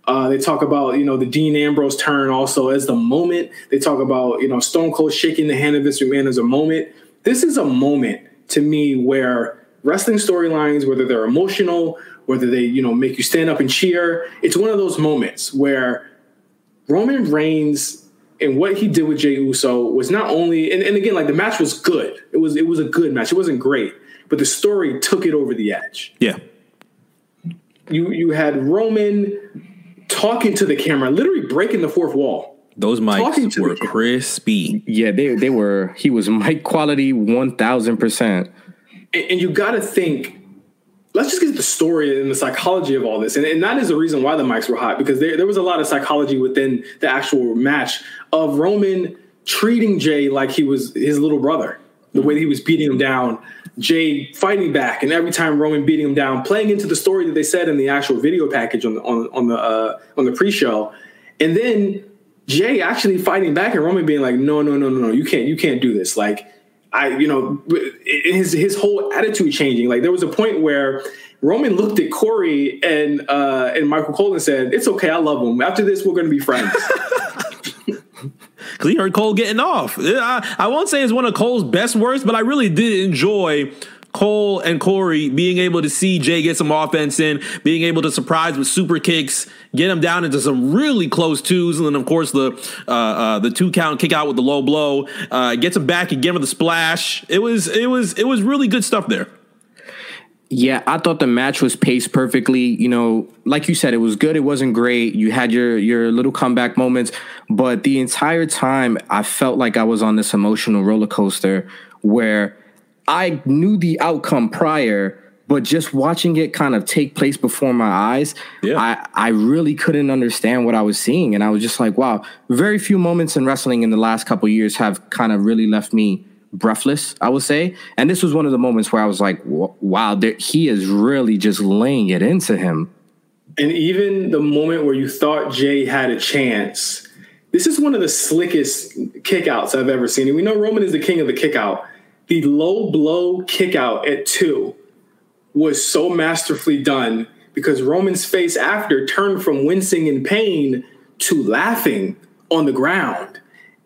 Uh, they talk about you know the Dean Ambrose turn also as the moment. They talk about you know Stone Cold shaking the hand of Vince McMahon as a moment. this is a moment to me where wrestling storylines, whether they're emotional, whether they you know make you stand up and cheer, it's one of those moments where Roman Reigns and what he did with Jey Uso was not only and, and again like the match was good. It was it was a good match. It wasn't great, but the story took it over the edge. Yeah. You you had Roman talking to the camera, literally breaking the fourth wall. Those mics were crispy. Yeah, they they were. He was mic quality one thousand percent. And you got to think. Let's just get the story and the psychology of all this, and, and that is the reason why the mics were hot because there, there was a lot of psychology within the actual match of Roman treating Jey like he was his little brother, the way he was beating him down, Jey fighting back, and every time Roman beating him down, playing into the story that they said in the actual video package on the on, on the uh, on the pre-show, and then Jey actually fighting back and Roman being like, no, no, no, no, no, you can't, you can't do this. Like, I, you know, his his whole attitude changing. Like, there was a point where Roman looked at Corey and uh, and Michael Cole and said, "It's okay, I love him. After this, we're going to be friends." Because he heard Cole getting off. I, I won't say it's one of Cole's best works, but I really did enjoy Cole and Corey being able to see Jey get some offense in, being able to surprise with super kicks, get him down into some really close twos, and then of course the uh, uh, the two count kick out with the low blow, uh, gets him back again with a splash. It was it was it was really good stuff there. Yeah, I thought the match was paced perfectly. You know, like you said, it was good. It wasn't great. You had your your little comeback moments, but the entire time I felt like I was on this emotional roller coaster where I knew the outcome prior, but just watching it kind of take place before my eyes, yeah. I, I really couldn't understand what I was seeing. And I was just like, wow, very few moments in wrestling in the last couple years have kind of really left me breathless, I would say. And this was one of the moments where I was like, wow, there, he is really just laying it into him. And even the moment where you thought Jey had a chance, this is one of the slickest kickouts I've ever seen. And we know Roman is the king of the kickout the low blow kick out at two was so masterfully done because Roman's face after turned from wincing in pain to laughing on the ground.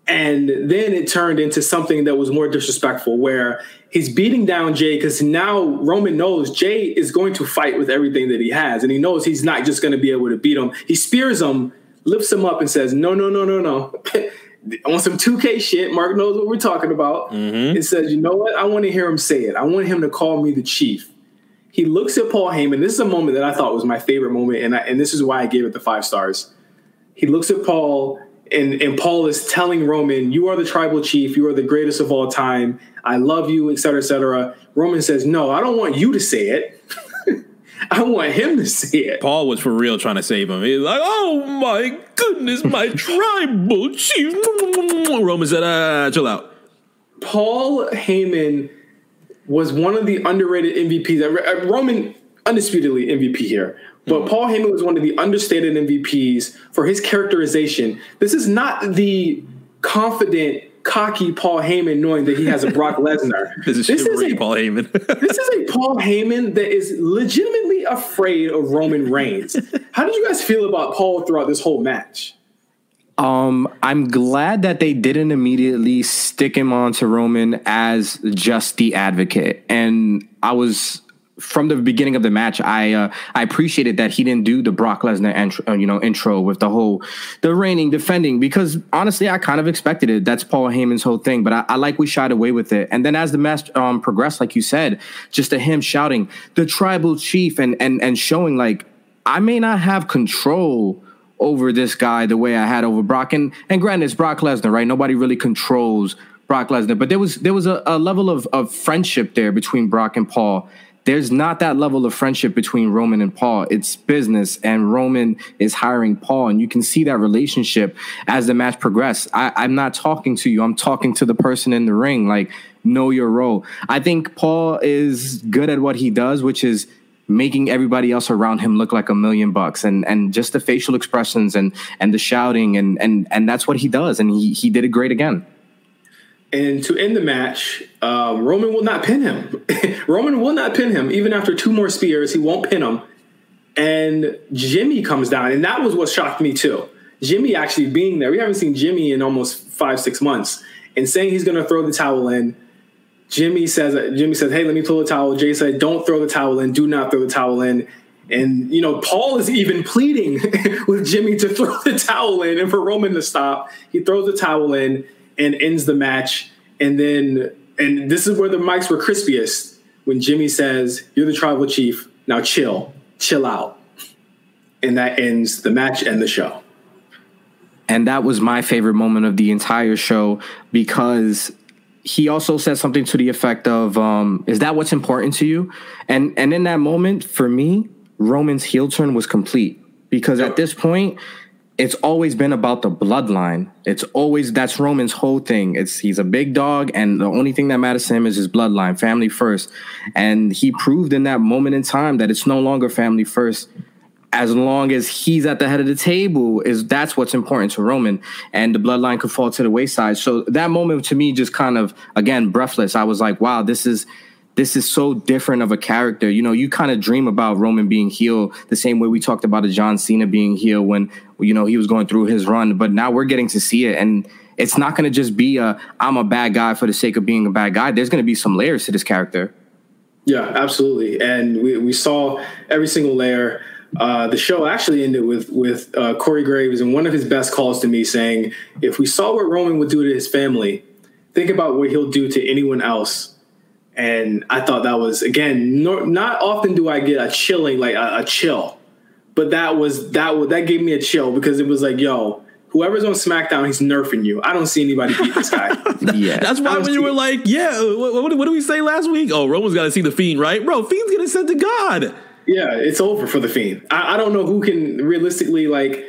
And then it turned into something that was more disrespectful, where he's beating down Jey because now Roman knows Jey is going to fight with everything that he has. And he knows he's not just going to be able to beat him. He spears him, lifts him up, and says, No, no, no, no, no. on some 2K shit. Marc knows what we're talking about. Mm-hmm. And says, you know what? I want to hear him say it. I want him to call me the chief. He looks at Paul Heyman. This is a moment that I thought was my favorite moment, and I, and this is why I gave it the five stars. He looks at Paul, and and Paul is telling Roman, "You are the tribal chief. You are the greatest of all time. I love you, etc., etc." Roman says, "No, I don't want you to say it." I want him to see it. Paul was for real trying to save him. He's like, "Oh my goodness, my tribal chief." Roman said, uh, "Chill out." Paul Heyman was one of the underrated MVPs. Uh, Roman undisputedly MVP here, but mm. Paul Heyman was one of the understated MVPs for his characterization. This is not the confident cocky Paul Heyman knowing that he has a Brock Lesnar. this is, this is a Paul Heyman. this is a Paul Heyman that is legitimately afraid of Roman Reigns. How did you guys feel about Paul throughout this whole match? Um, I'm glad that they didn't immediately stick him on to Roman as just the advocate. And I was from the beginning of the match, I uh, I appreciated that he didn't do the Brock Lesnar intro, uh, you know intro with the whole the reigning defending because honestly, I kind of expected it. That's Paul Heyman's whole thing, but I, I like we shied away with it. And then as the match um, progressed, like you said, just to him shouting the tribal chief and and and showing like I may not have control over this guy the way I had over Brock. And and granted, it's Brock Lesnar, right? Nobody really controls Brock Lesnar, but there was there was a, a level of of friendship there between Brock and Paul there's not that level of friendship between Roman and Paul. It's business, and Roman is hiring Paul, and you can see that relationship as the match progresses. I'm not talking to you; I'm talking to the person in the ring. Like, know your role. I think Paul is good at what he does, which is making everybody else around him look like a million bucks and and just the facial expressions and and the shouting and and and that's what he does and he he did it great again and to end the match, um, Roman will not pin him. Roman will not pin him. Even after two more spears, he won't pin him. And Jimmy comes down. And that was what shocked me too. Jimmy actually being there. We haven't seen Jimmy in almost five, six months. And saying he's going to throw the towel in. Jimmy says, Jimmy says, hey, let me throw the towel. Jey said, don't throw the towel in. Do not throw the towel in. And, you know, Paul is even pleading with Jimmy to throw the towel in and for Roman to stop. He throws the towel in and ends the match. And then, and this is where the mics were crispiest when Jimmy says, You're the tribal chief. Now chill, chill out. And that ends the match and the show. And that was my favorite moment of the entire show because he also said something to the effect of, um, "Is that what's important to you?" And and in that moment, for me, Roman's heel turn was complete because at this point, it's always been about the bloodline. It's always that's Roman's whole thing. It's he's a big dog, and the only thing that matters to him is his bloodline, family first. And he proved in that moment in time that it's no longer family first. As long as he's at the head of the table, is that's what's important to Roman, and the bloodline could fall to the wayside. So that moment to me just kind of again breathless. I was like, wow, this is this is so different of a character. You know, you kind of dream about Roman being heel the same way we talked about a John Cena being heel when you know he was going through his run, but now we're getting to see it and it's not going to just be a I'm a bad guy for the sake of being a bad guy. There's going to be some layers to this character. Yeah, absolutely. And we, we saw every single layer. Uh, the show actually ended with with uh, Corey Graves and one of his best calls to me saying, "If we saw what Roman would do to his family, think about what he'll do to anyone else." And I thought that was again no, not often do I get a chilling like a, a chill, but that was that that gave me a chill because it was like yo. Whoever's on SmackDown, he's nerfing you. I don't see anybody beat this guy. yeah, that's why when you were like, "Yeah, what, what, what did we say last week?" Oh, Roman's got to see the Fiend, right, bro? Fiend's gonna send to God. Yeah, it's over for the Fiend. I, I don't know who can realistically like.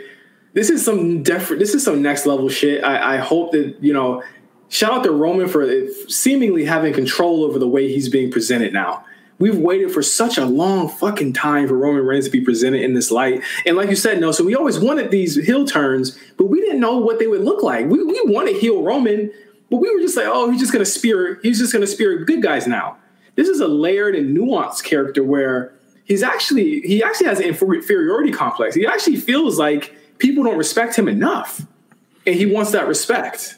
This is some def- This is some next level shit. I, I hope that you know shout out to Roman for seemingly having control over the way he's being presented now. We've waited for such a long fucking time for Roman Reigns to be presented in this light. And like you said, no, so we always wanted these heel turns, but we didn't know what they would look like. We, we wanted heel Roman, but we were just like, oh, he's just gonna spear, he's just gonna spear good guys now. This is a layered and nuanced character where he's actually he actually has an inferiority complex. He actually feels like people don't respect him enough. And he wants that respect.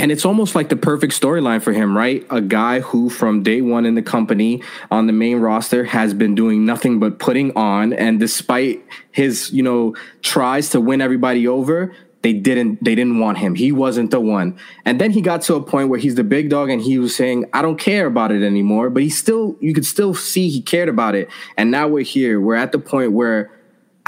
And it's almost like the perfect storyline for him, right? A guy who, from day one in the company on the main roster, has been doing nothing but putting on. And despite his, you know, tries to win everybody over, they didn't they didn't want him. He wasn't the one. And then he got to a point where he's the big dog and he was saying, I don't care about it anymore. But he still you could still see he cared about it. And now we're here. We're at the point where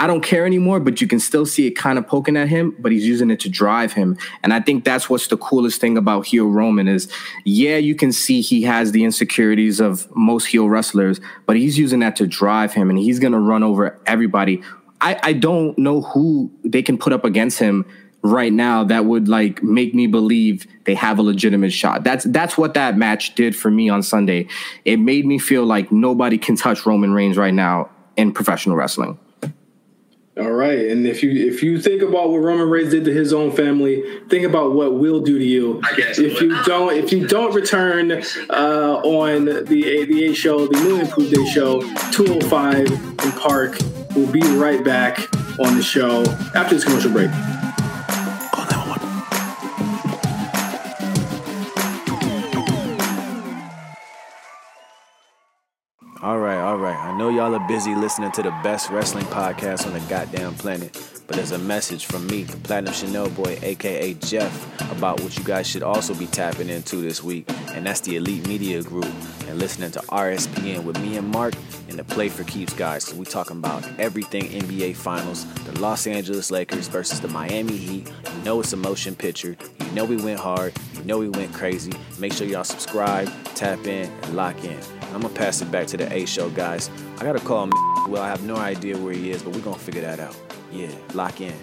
I don't care anymore, but you can still see it kind of poking at him, but he's using it to drive him. And I think that's what's the coolest thing about heel Roman is, yeah, you can see he has the insecurities of most heel wrestlers, but he's using that to drive him and he's going to run over everybody. I, I don't know who they can put up against him right now that would like make me believe they have a legitimate shot. That's that's what that match did for me on Sunday. It made me feel like nobody can touch Roman Reigns right now in professional wrestling. All right, and if you if you think about what Roman Reigns did to his own family, think about what we'll do to you. If you don't if you don't return uh, on the the A show, the new improved day show, two hundred five in Park, we'll be right back on the show after this commercial break. I know y'all are busy listening to the best wrestling podcast on the goddamn planet, but there's a message from me, the Platinum Chanel boy, aka Jeff, about what you guys should also be tapping into this week, and that's the Elite Media Group and listening to RSPN with me and Mark and the Play for Keeps guys. So we talking about everything NBA Finals, the Los Angeles Lakers versus the Miami Heat. You know it's a motion picture. You know we went hard. You know we went crazy. Make sure y'all subscribe, tap in, and lock in. I'm gonna pass it back to the A show guys. I gotta call him. Well, I have no idea where he is, but we're gonna figure that out. Yeah, lock in.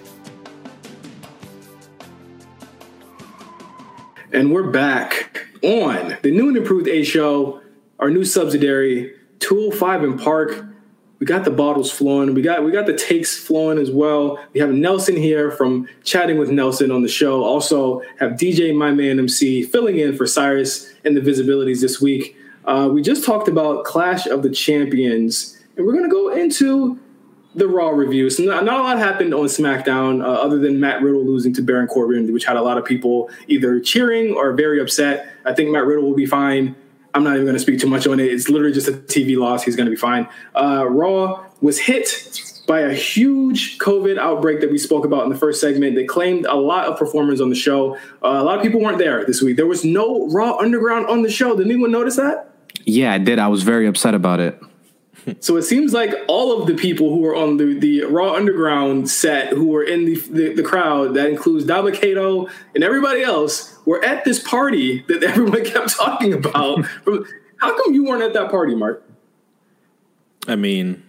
And we're back on the new and improved A show, our new subsidiary, 205 in Park. We got the bottles flowing. We got we got the takes flowing as well. We have Nelson here from chatting with Nelson on the show. Also have DJ My Man MC filling in for Cyrus and the visibilities this week. Uh, we just talked about Clash of the Champions, and we're going to go into the Raw review. So not, not a lot happened on SmackDown uh, other than Matt Riddle losing to Baron Corbin, which had a lot of people either cheering or very upset. I think Matt Riddle will be fine. I'm not even going to speak too much on it. It's literally just a TV loss. He's going to be fine. Uh, Raw was hit by a huge COVID outbreak that we spoke about in the first segment that claimed a lot of performers on the show. Uh, a lot of people weren't there this week. There was no Raw Underground on the show. Did anyone notice that? Yeah, I did. I was very upset about it. So it seems like all of the people who were on the, the Raw Underground set, who were in the, the, the crowd, that includes Dabba-Kato and everybody else, were at this party that everyone kept talking about. How come you weren't at that party, Marc? I mean,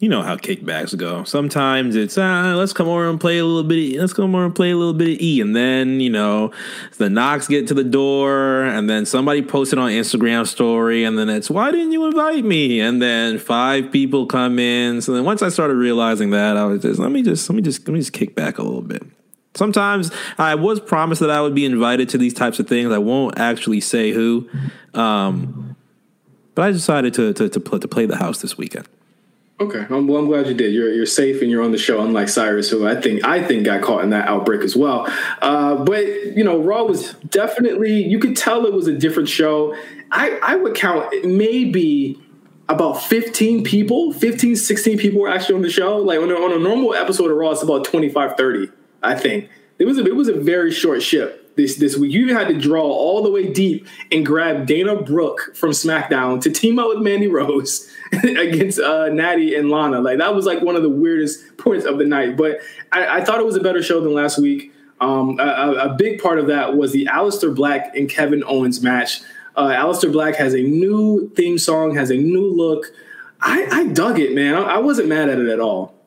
you know how kickbacks go. Sometimes it's ah, let's come over and play a little bit. Of, let's come over and play a little bit of E, and then you know the knocks get to the door, and then somebody posted on Instagram story, and then it's why didn't you invite me? And then five people come in. So then once I started realizing that, I was just let me just let me just let me just kick back a little bit. Sometimes I was promised that I would be invited to these types of things. I won't actually say who, um, but I decided to to to, play, to play the house this weekend. Okay, I'm, well, I'm glad you did. You're you're safe and you're on the show, unlike Cyrus, who I think I think got caught in that outbreak as well. Uh, but you know, Raw was definitely you could tell it was a different show. I I would count maybe about 15 people, 15, 16 people were actually on the show. Like on a, on a normal episode of Raw, it's about 25, 30, I think. It was a, it was a very short ship this this week. You even had to draw all the way deep and grab Dana Brooke from SmackDown to team up with Mandy Rose against uh, Natty and Lana. Like that was like one of the weirdest points of the night. But I, I thought it was a better show than last week. Um, a, a, big part of that was the Aleister Black and Kevin Owens match. Uh, Aleister Black has a new theme song, has a new look. I, I dug it, man. I, I wasn't mad at it at all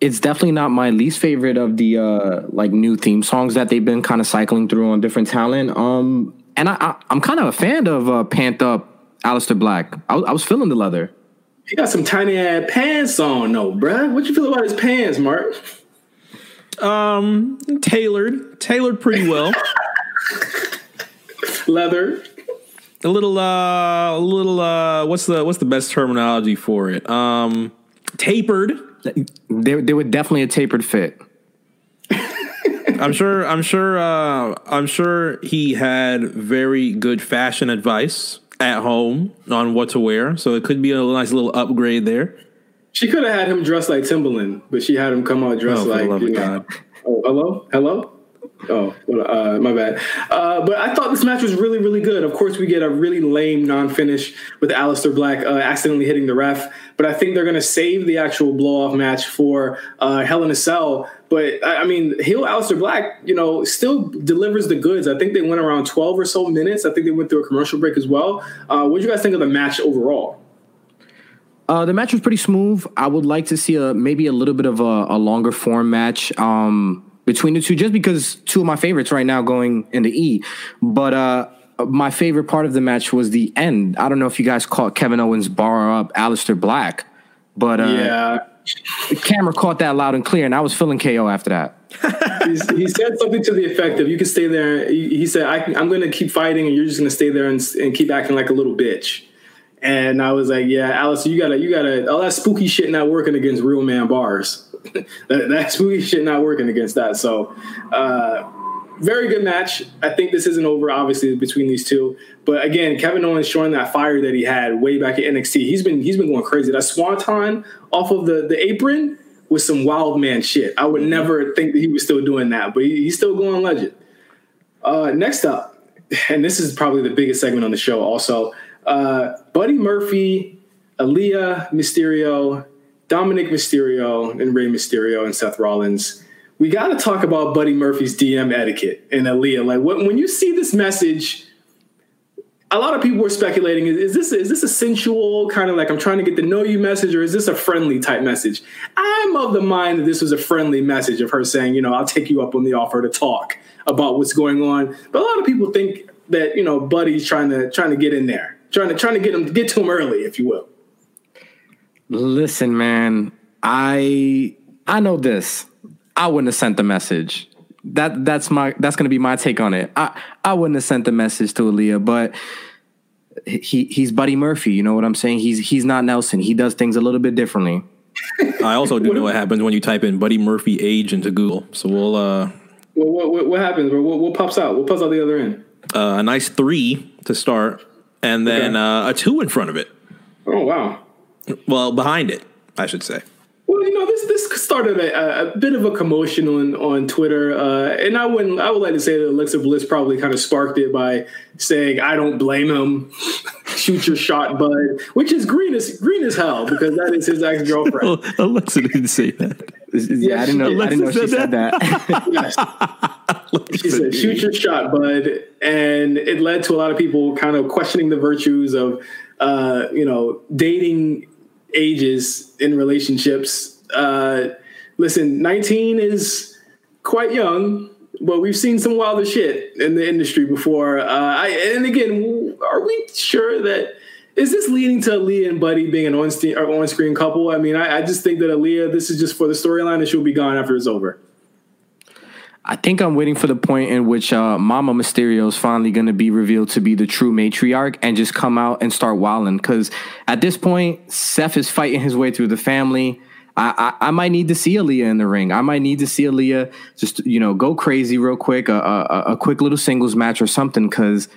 it's definitely not my least favorite of the uh like new theme songs that they've been kind of cycling through on different talent. Um, and I, I am kind of a fan of uh, Pant Up, Aleister Black. I, I was feeling the leather. He got some tiny ass pants on, though, bruh. What you feel about his pants, Marc? Um, tailored, tailored pretty well. Leather. A little, uh, a little, uh, what's the what's the best terminology for it? Um, tapered they they would definitely a tapered fit. I'm sure. I'm sure. Uh, I'm sure he had very good fashion advice at home on what to wear. So it could be a nice little upgrade there. She could have had him dressed like Timbaland, but she had him come out dressed oh, like. You know, oh, hello, hello. Oh, uh, my bad. Uh, but I thought this match was really, really good. Of course, we get a really lame non-finish with Aleister Black uh, accidentally hitting the ref. But I think they're going to save the actual blow-off match for uh, Hell in a Cell. But I mean, heel Aleister Black, you know, still delivers the goods. I think they went around 12 or so minutes. I think they went through a commercial break as well. Uh, what do you guys think of the match overall? Uh, the match was pretty smooth. I would like to see a maybe a little bit of a, a longer form match. Um, between the two, just because two of my favorites right now going in the E. But uh, my favorite part of the match was the end. I don't know if you guys caught Kevin Owens bar up Aleister Black, but uh, yeah, the camera caught that loud and clear, and I was feeling KO after that. he said something to the effect of, "You can stay there." He, said, I, am going to keep fighting, and you're just going to stay there and, and keep acting like a little bitch." And I was like, "Yeah, Alice, you gotta, you gotta, all that spooky shit not working against real man bars." that, that spooky shit not working against that. So, uh, very good match. I think this isn't over, obviously, between these two. But again, Kevin Owens showing that fire that he had way back at NXT. He's been he's been going crazy. That swanton off of the, the apron was some wild man shit. I would never think that he was still doing that, but he, he's still going legend. Uh, next up, and this is probably the biggest segment on the show. Also, uh, Buddy Murphy, Aalyah Mysterio, Dominic Mysterio and Rey Mysterio and Seth Rollins. We got to talk about Buddy Murphy's DM etiquette and Aalyah. Like when, when you see this message, a lot of people were speculating: is, is this is this a sensual kind of like I'm trying to get to know you message, or is this a friendly type message? I'm of the mind that this was a friendly message of her saying, you know, I'll take you up on the offer to talk about what's going on. But a lot of people think that you know Buddy's trying to trying to get in there, trying to trying to get him get to him early, if you will. Listen, man, I I know this. I wouldn't have sent the message. That that's my that's gonna be my take on it. I I wouldn't have sent the message to Aalyah, but he he's Buddy Murphy. You know what I'm saying? He's he's not Nelson. He does things a little bit differently. I also do know what happens when you type in Buddy Murphy age into Google. So we'll uh. Well, what, what, what happens? What, what pops out? What pops out the other end? Uh, a nice three to start, and then Okay. uh, a two in front of it. Oh wow. Well, behind it, I should say. Well, you know, this this started a, a bit of a commotion on on Twitter, uh, and I wouldn't I would like to say that Alexa Bliss probably kind of sparked it by saying, "I don't blame him, shoot your shot, bud," which is green as green as hell because that is his ex girlfriend. Alexa didn't say that. Yeah, I didn't know. I didn't know Alexis she said said that. yes. She said, "Shoot your shot, bud," and it led to a lot of people kind of questioning the virtues of, uh, you know, dating ages in relationships. Uh, listen, nineteen is quite young, but we've seen some wilder shit in the industry before. Uh, I, and again, are we sure that? Is this leading to Aalyah and Buddy being an on-screen, on-screen couple? I mean, I, I just think that Aalyah, this is just for the storyline, and she'll be gone after it's over. I think I'm waiting for the point in which uh, Mama Mysterio is finally going to be revealed to be the true matriarch and just come out and start wilding. Because at this point, Seth is fighting his way through the family. I, I, I might need to see Aalyah in the ring. I might need to see Aalyah just you know go crazy real quick, a, a, a quick little singles match or something. Because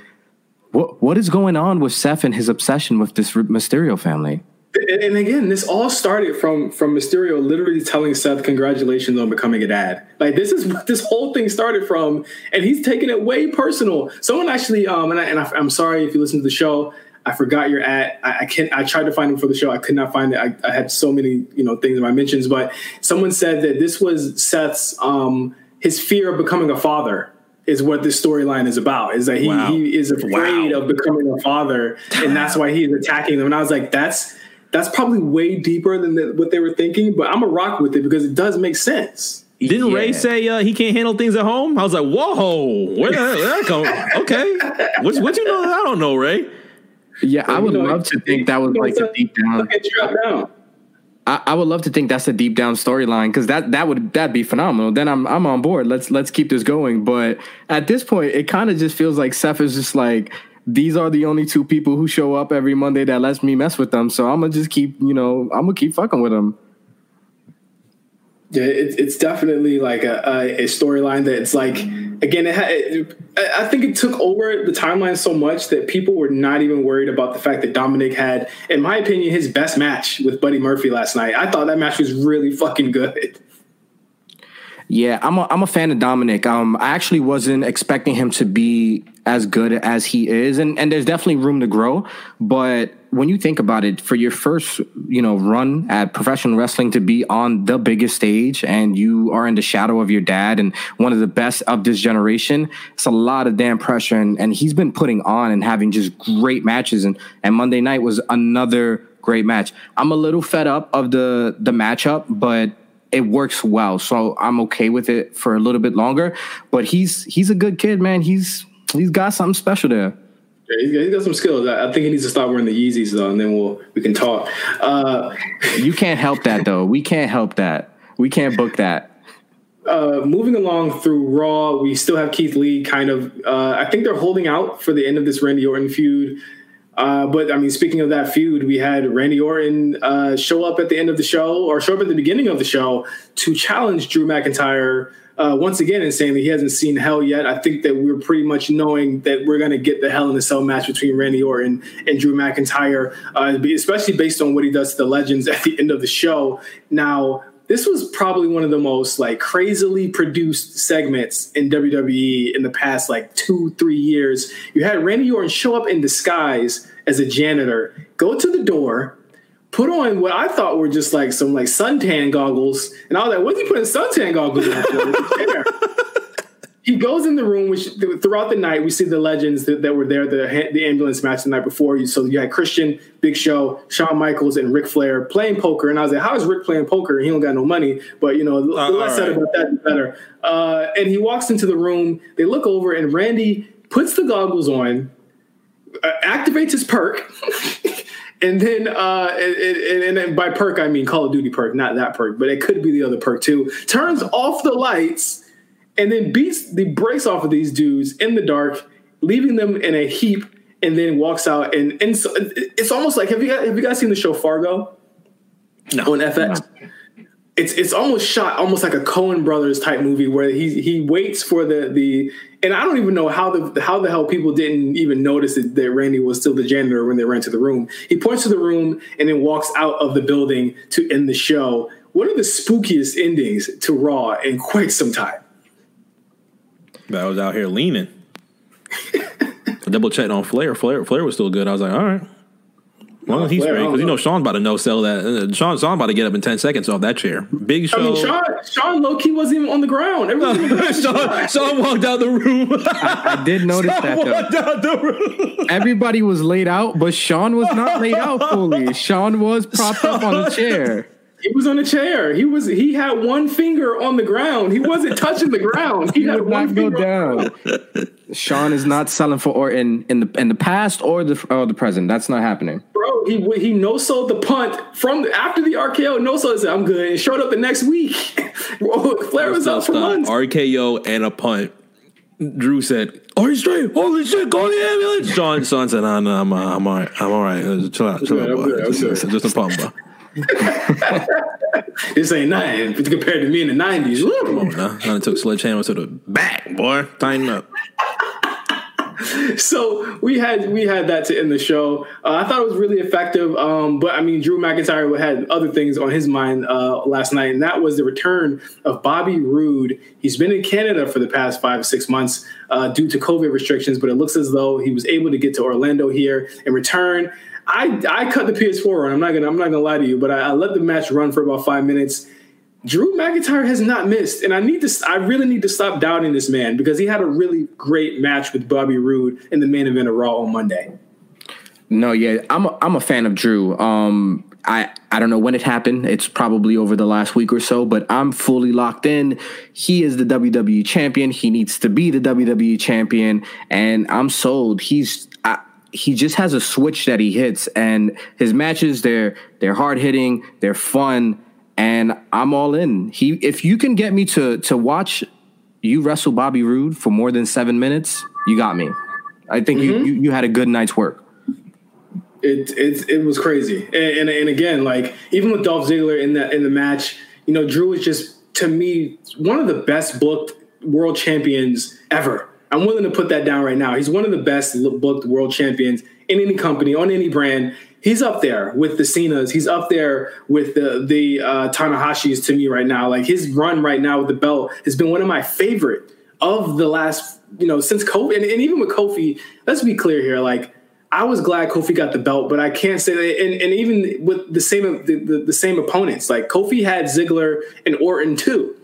what what is going on with Seth and his obsession with this Mysterio family? And, again, this all started from from Mysterio literally telling Seth congratulations on becoming a dad. Like this is what this whole thing started from, and he's taking it way personal. Someone actually, um, and, I, and I, I'm sorry if you listen to the show. I forgot your at. I, I can't. I tried to find him for the show. I could not find it. I, I had so many, you know, things in my mentions. But someone said that this was Seth's um, his fear of becoming a father is what this storyline is about. Is that he Wow. he is afraid Wow. of becoming a father, and that's why he's attacking them. And I was like, that's that's probably way deeper than the, what they were thinking. But I'm a rock with it because it does make sense. Didn't Rey say uh, he can't handle things at home? I was like, whoa, where did that, where that come? Okay, what, what you know that I don't know, Rey? Yeah, I would You know, love to think that was like a deep down. Get strapped down. I, I would love to think that's a deep down storyline because that that would that'd be phenomenal. Then I'm I'm on board. Let's let's keep this going. But at this point, it kind of just feels like Seth is just like these are the only two people who show up every Monday that lets me mess with them. So I'm gonna just keep you know I'm gonna keep fucking with them. Yeah, it, it's definitely like a, a, a storyline that's like again. It, ha- it, I think it took over the timeline so much that people were not even worried about the fact that Dominic had, in my opinion, his best match with Buddy Murphy last night. I thought that match was really fucking good. Yeah, I'm a, I'm a fan of Dominic. Um, I actually wasn't expecting him to be as good as he is, and and there's definitely room to grow. But when you think about it, for your first you know run at professional wrestling to be on the biggest stage, and you are in the shadow of your dad and one of the best of this generation, it's a lot of damn pressure, and and he's been putting on and having just great matches, and and Monday night was another great match. I'm a little fed up of the the matchup, but it works well. So I'm okay with it for a little bit longer. But he's he's a good kid, man. He's he's got something special there. Yeah, he's got, he's got some skills. I, I think he needs to stop wearing the Yeezys though, and then we'll we can talk. Uh, You can't help that though. We can't help that. We can't book that. uh, moving along through Raw, we still have Keith Lee. Kind of, uh, I think they're holding out for the end of this Randy Orton feud. Uh, but I mean, speaking of that feud, we had Randy Orton uh, show up at the end of the show, or show up at the beginning of the show, to challenge Drew McIntyre uh, once again, and saying that he hasn't seen Hell yet. I think that we're pretty much knowing that we're going to get the Hell in the Cell match between Randy Orton and Drew McIntyre, uh, especially based on what he does to the Legends at the end of the show. Now, this was probably one of the most like crazily produced segments in WWE in the past like two, three years. You had Randy Orton show up in disguise as a janitor, go to the door, put on what I thought were just like some like suntan goggles, and I was like, "What's he putting suntan goggles on for?" He goes in the room, which throughout the night we see the legends that, that were there, the the ambulance match the night before. You so you had Christian, Big Show, Shawn Michaels, and Ric Flair playing poker, and I was like, "How is Ric playing poker? He don't got no money." But you know, the Uh, less said all right. about that, the better. Uh, and he walks into the room. They look over, and Randy puts the goggles on, uh, activates his perk. And then, uh, and, and, and by perk I mean Call of Duty perk, not that perk, but it could be the other perk too. Turns off the lights, and then beats the brakes off of these dudes in the dark, leaving them in a heap, and then walks out. And and so it's almost like have you guys have you guys seen the show Fargo No. on FX? it's it's almost shot almost like a Coen Brothers type movie where he he waits for the the and I don't even know how the how the hell people didn't even notice that, that Randy was still the janitor when they ran to the room. He points to the room and then walks out of the building to end the show. One of the spookiest endings to Raw in quite some time. I was out here leaning. double checked on Flair. Flair. Flair was still good. I was like, all right. Well, he's Flair, I great because you know. know Shawn's about to no sell that. Uh, Shawn, Shawn about to get up in ten seconds off that chair. Big show. I mean, Shawn Shawn low key wasn't even on the ground. Everyone was on the Shawn, ground. Shawn walked out the room. I did notice that though. walked out the room. Everybody was laid out, but Shawn was not laid out fully. Shawn was propped up on a chair. He was on a chair. He was. He had one finger on the ground. He wasn't touching the ground. He He had one not go finger. on the down. Shawn is not selling for Orton in the in the past or the or the present. That's not happening. Bro, he he no sold the punt from after the RKO. No sold said I'm good and showed up the next week. Flair was out for months. RKO and a punt. Drew said, "Are you straight? Holy shit! Call the ambulance!" Shawn, Shawn said, "Nah, nah, I'm, uh, I'm all right. I'm all right. Chill out, chill good, out, I'm boy. good, Just, just a pump, bro. This ain't nothing compared to me in the '90s. Woo. Nah, I took sledgehammer to the back, boy. Tighten up. so we had we had that to end the show. Uh, I thought it was really effective. Um, but I mean, Drew McIntyre had other things on his mind uh, last night, and that was the return of Bobby Roode. He's been in Canada for the past five six months uh, due to COVID restrictions, but it looks as though he was able to get to Orlando here and return. I, I cut the PS4 on. I'm not gonna I'm not gonna lie to you, but I, I let the match run for about five minutes. Drew McIntyre has not missed, and I need to. I really need to stop doubting this man because he had a really great match with Bobby Roode in the main event of Raw on Monday. No, yeah, I'm a, I'm a fan of Drew. Um, I I don't know when it happened. It's probably over the last week or so, but I'm fully locked in. He is the WWE champion. He needs to be the WWE champion, and I'm sold. He's he just has a switch that he hits, and his matches they're they're hard hitting, they're fun, and I'm all in. He if you can get me to to watch you wrestle Bobby Roode for more than seven minutes, you got me. I think you, mm-hmm. you you had a good night's work. It it it was crazy, and, and and again, like even with Dolph Ziggler in that in the match, you know, Drew is just to me one of the best booked world champions ever. I'm willing to put that down right now. He's one of the best booked world champions in any company on any brand. He's up there with the Cenas. He's up there with the the uh, Tanahashis to me right now. Like his run right now with the belt has been one of my favorite of the last, you know, since Kofi. And, and even with Kofi, let's be clear here. Like I was glad Kofi got the belt, but I can't say that. And, and even with the same the, the, the same opponents, like Kofi had Ziggler and Orton too.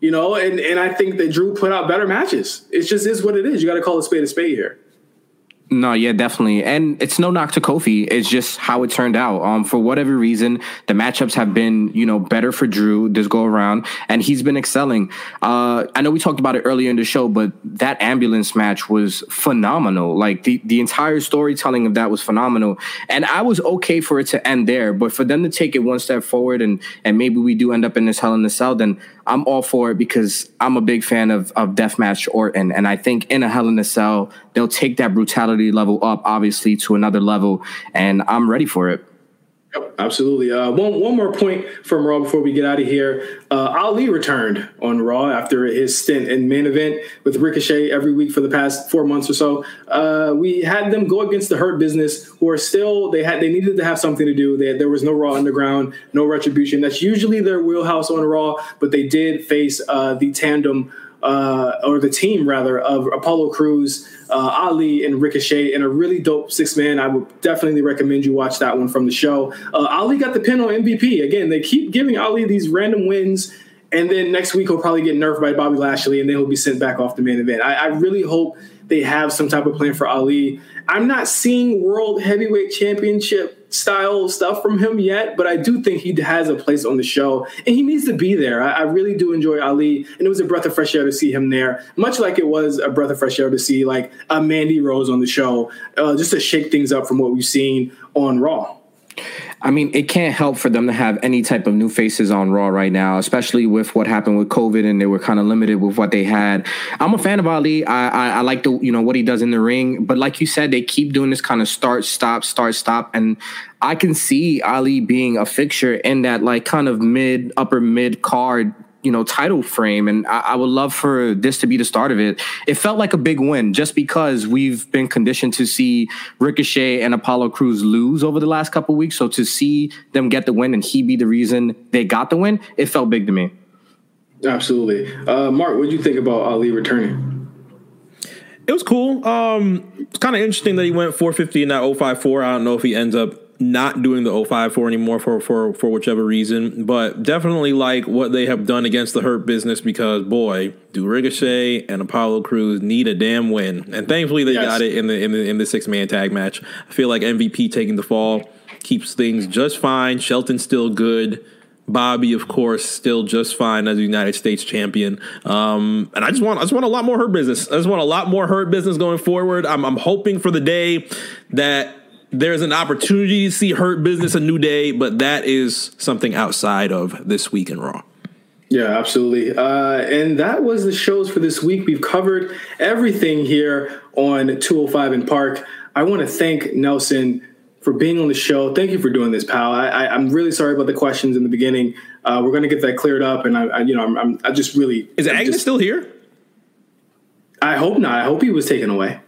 You know, and, and I think that Drew put out better matches. It just is what it is. You got to call a spade a spade here. No, yeah, definitely. And it's no knock to Kofi. It's just how it turned out. Um, for whatever reason, the matchups have been, you know, better for Drew this go around, and he's been excelling. Uh, I know we talked about it earlier in the show, but that ambulance match was phenomenal. Like the the entire storytelling of that was phenomenal. And I was okay for it to end there, but for them to take it one step forward and and maybe we do end up in this Hell in the Cell, then I'm all for it because I'm a big fan of of Deathmatch Orton, and I think in a Hell in a Cell they'll take that brutality level up, obviously, to another level, and I'm ready for it. Yep, absolutely. Uh, one one more point from Raw before we get out of here. Uh, Ali returned on Raw after his stint in main event with Ricochet every week for the past four months or so. Uh, we had them go against the Hurt Business, who are still they had they needed to have something to do. They, there was no Raw Underground, no Retribution. That's usually their wheelhouse on Raw, but they did face uh, the tandem uh, or the team rather of Apollo Crews, uh, Ali, and Ricochet in a really dope six man. I would definitely recommend you watch that one from the show. Uh, Ali got the pin on MVP. Again, they keep giving Ali these random wins. And then next week he'll probably get nerfed by Bobby Lashley, and then he'll be sent back off the main event. I, I really hope they have some type of plan for Ali. I'm not seeing world heavyweight championship style stuff from him yet, but I do think he has a place on the show, and he needs to be there. I, I really do enjoy Ali, and it was a breath of fresh air to see him there, much like it was a breath of fresh air to see like a Mandy Rose on the show, uh, just to shake things up from what we've seen on Raw. I mean, it can't help for them to have any type of new faces on Raw right now, especially with what happened with COVID and they were kind of limited with what they had. I'm a fan of Ali. I, I, I like the you know what he does in the ring, but like you said, they keep doing this kind of start stop start stop, and I can see Ali being a fixture in that like kind of mid upper mid card you know title frame and I, I, would love for this to be the start of it. It felt like a big win just because we've been conditioned to see ricochet and apollo crews lose over the last couple weeks. So to see them get the win and he be the reason they got the win it felt big to me. Absolutely. Uh, marc what do you think about ali returning? It was cool. Um it's kind of interesting that he went 450 in that 054 i don't know if he ends up not doing the 054 anymore for, for, for whichever reason, but definitely like what they have done against the Hurt business because boy, do Ricochet and Apollo Crews need a damn win, and thankfully they yes. got it in the in the in the six man tag match. I feel like MVP taking the fall keeps things just fine. Shelton's still good. Bobby, of course, still just fine as a United States champion. Um, and I just want, I just want a lot more hurt business. I just want a lot more hurt business going forward. I'm, I'm hoping for the day that there's an opportunity to see Hurt Business a new day, but that is something outside of this week in Raw. Yeah, absolutely. Uh, and that was the shows for this week. We've covered everything here on 205 in Park. I want to thank Nelson for being on the show. Thank you for doing this, pal. I, am really sorry about the questions in the beginning. Uh, we're going to get that cleared up, and I, I you know, I'm, I'm, i just really is I'm Agnes just, still here? I hope not. I hope he was taken away.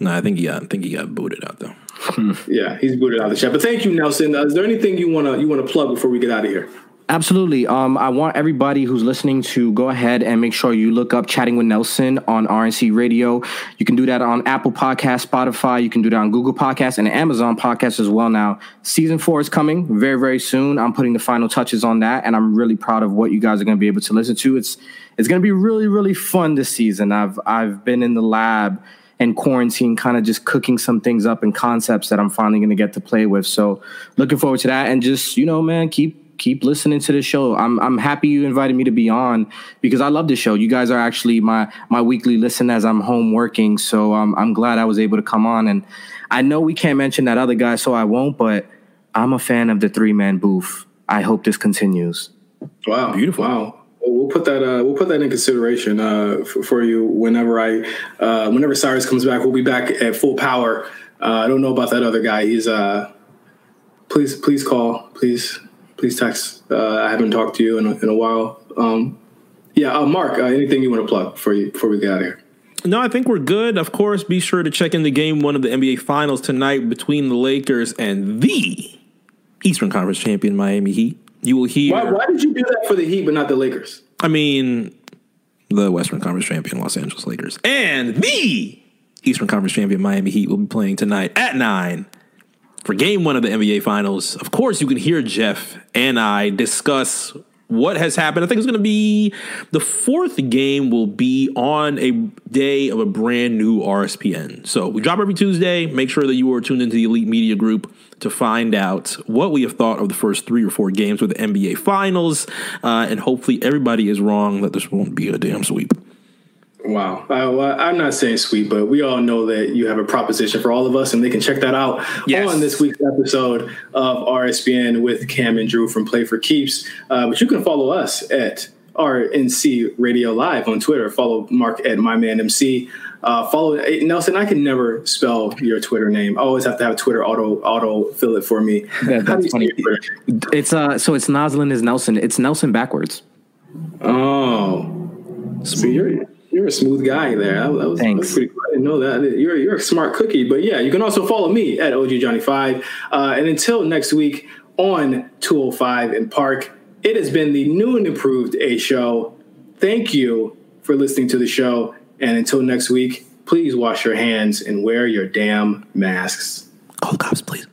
No, I think he got. I think he got booted out though. yeah, he's booted out of the chat. But thank you, Nelson. Uh, is there anything you wanna you wanna plug before we get out of here? Absolutely. Um, I want everybody who's listening to go ahead and make sure you look up Chatting with Nelson on RNC Radio. You can do that on Apple Podcast, Spotify. You can do that on Google Podcast and Amazon Podcast as well. Now, season four is coming very, very soon. I'm putting the final touches on that, and I'm really proud of what you guys are going to be able to listen to. It's it's going to be really, really fun this season. I've I've been in the lab and quarantine, kind of just cooking some things up and concepts that I'm finally going to get to play with. So looking forward to that, and just you know, man, keep keep listening to the show. I'm I'm happy you invited me to be on because I love the show. You guys are actually my my weekly listen as I'm home working. So um, I'm glad I was able to come on. And I know we can't mention that other guy, so I won't. But I'm a fan of the three man booth. I hope this continues. Wow, beautiful. Wow we'll put that uh, we'll put that in consideration uh, for, for, you whenever I uh, whenever Cyrus comes back. We'll be back at full power. Uh, I don't know about that other guy. He's uh, please please call please please text. Uh, I haven't talked to you in a, in a while. Um, yeah, Marc, anything you want to plug for you before we get out of here? No, I think we're good. Of course, be sure to check in the game one of the NBA Finals tonight between the Lakers and the Eastern Conference champion Miami Heat. You will hear. Why, why, did you do that for the Heat but not the Lakers? I mean, the Western Conference champion Los Angeles Lakers and the Eastern Conference champion Miami Heat will be playing tonight at nine for Game One of the NBA Finals. Of course, you can hear Jeff and I discuss what has happened. I think it's going to be the fourth game will be on a day of a brand new RSPN. So we drop every Tuesday. Make sure that you are tuned into the Elite Media Group to find out what we have thought of the first three or four games with the NBA Finals. Uh, and hopefully everybody is wrong that this won't be a damn sweep. Wow. I, am not saying sweet, but we all know that you have a proposition for all of us, and they can check that out yes. on this week's episode of RSPN with Cam and Drew from Play for Keeps. Uh, but you can follow us at RNC Radio Live on Twitter. Follow Marc at MyManMC. Uh, follow Nelson. I can never spell your Twitter name. I always have to have Twitter auto auto fill it for me. Yeah, that's funny. It's uh, so it's Noslen is Nelson. It's Nelson backwards. Oh, so you're a smooth guy there. That was, Thanks. pretty cool. I didn't know that. You're you're a smart cookie. But yeah, you can also follow me at OG Johnny Five. Uh, and until next week on 205 in Park, it has been the new and improved A Show. Thank you for listening to the show. And until next week, please wash your hands and wear your damn masks. Call the cops, please.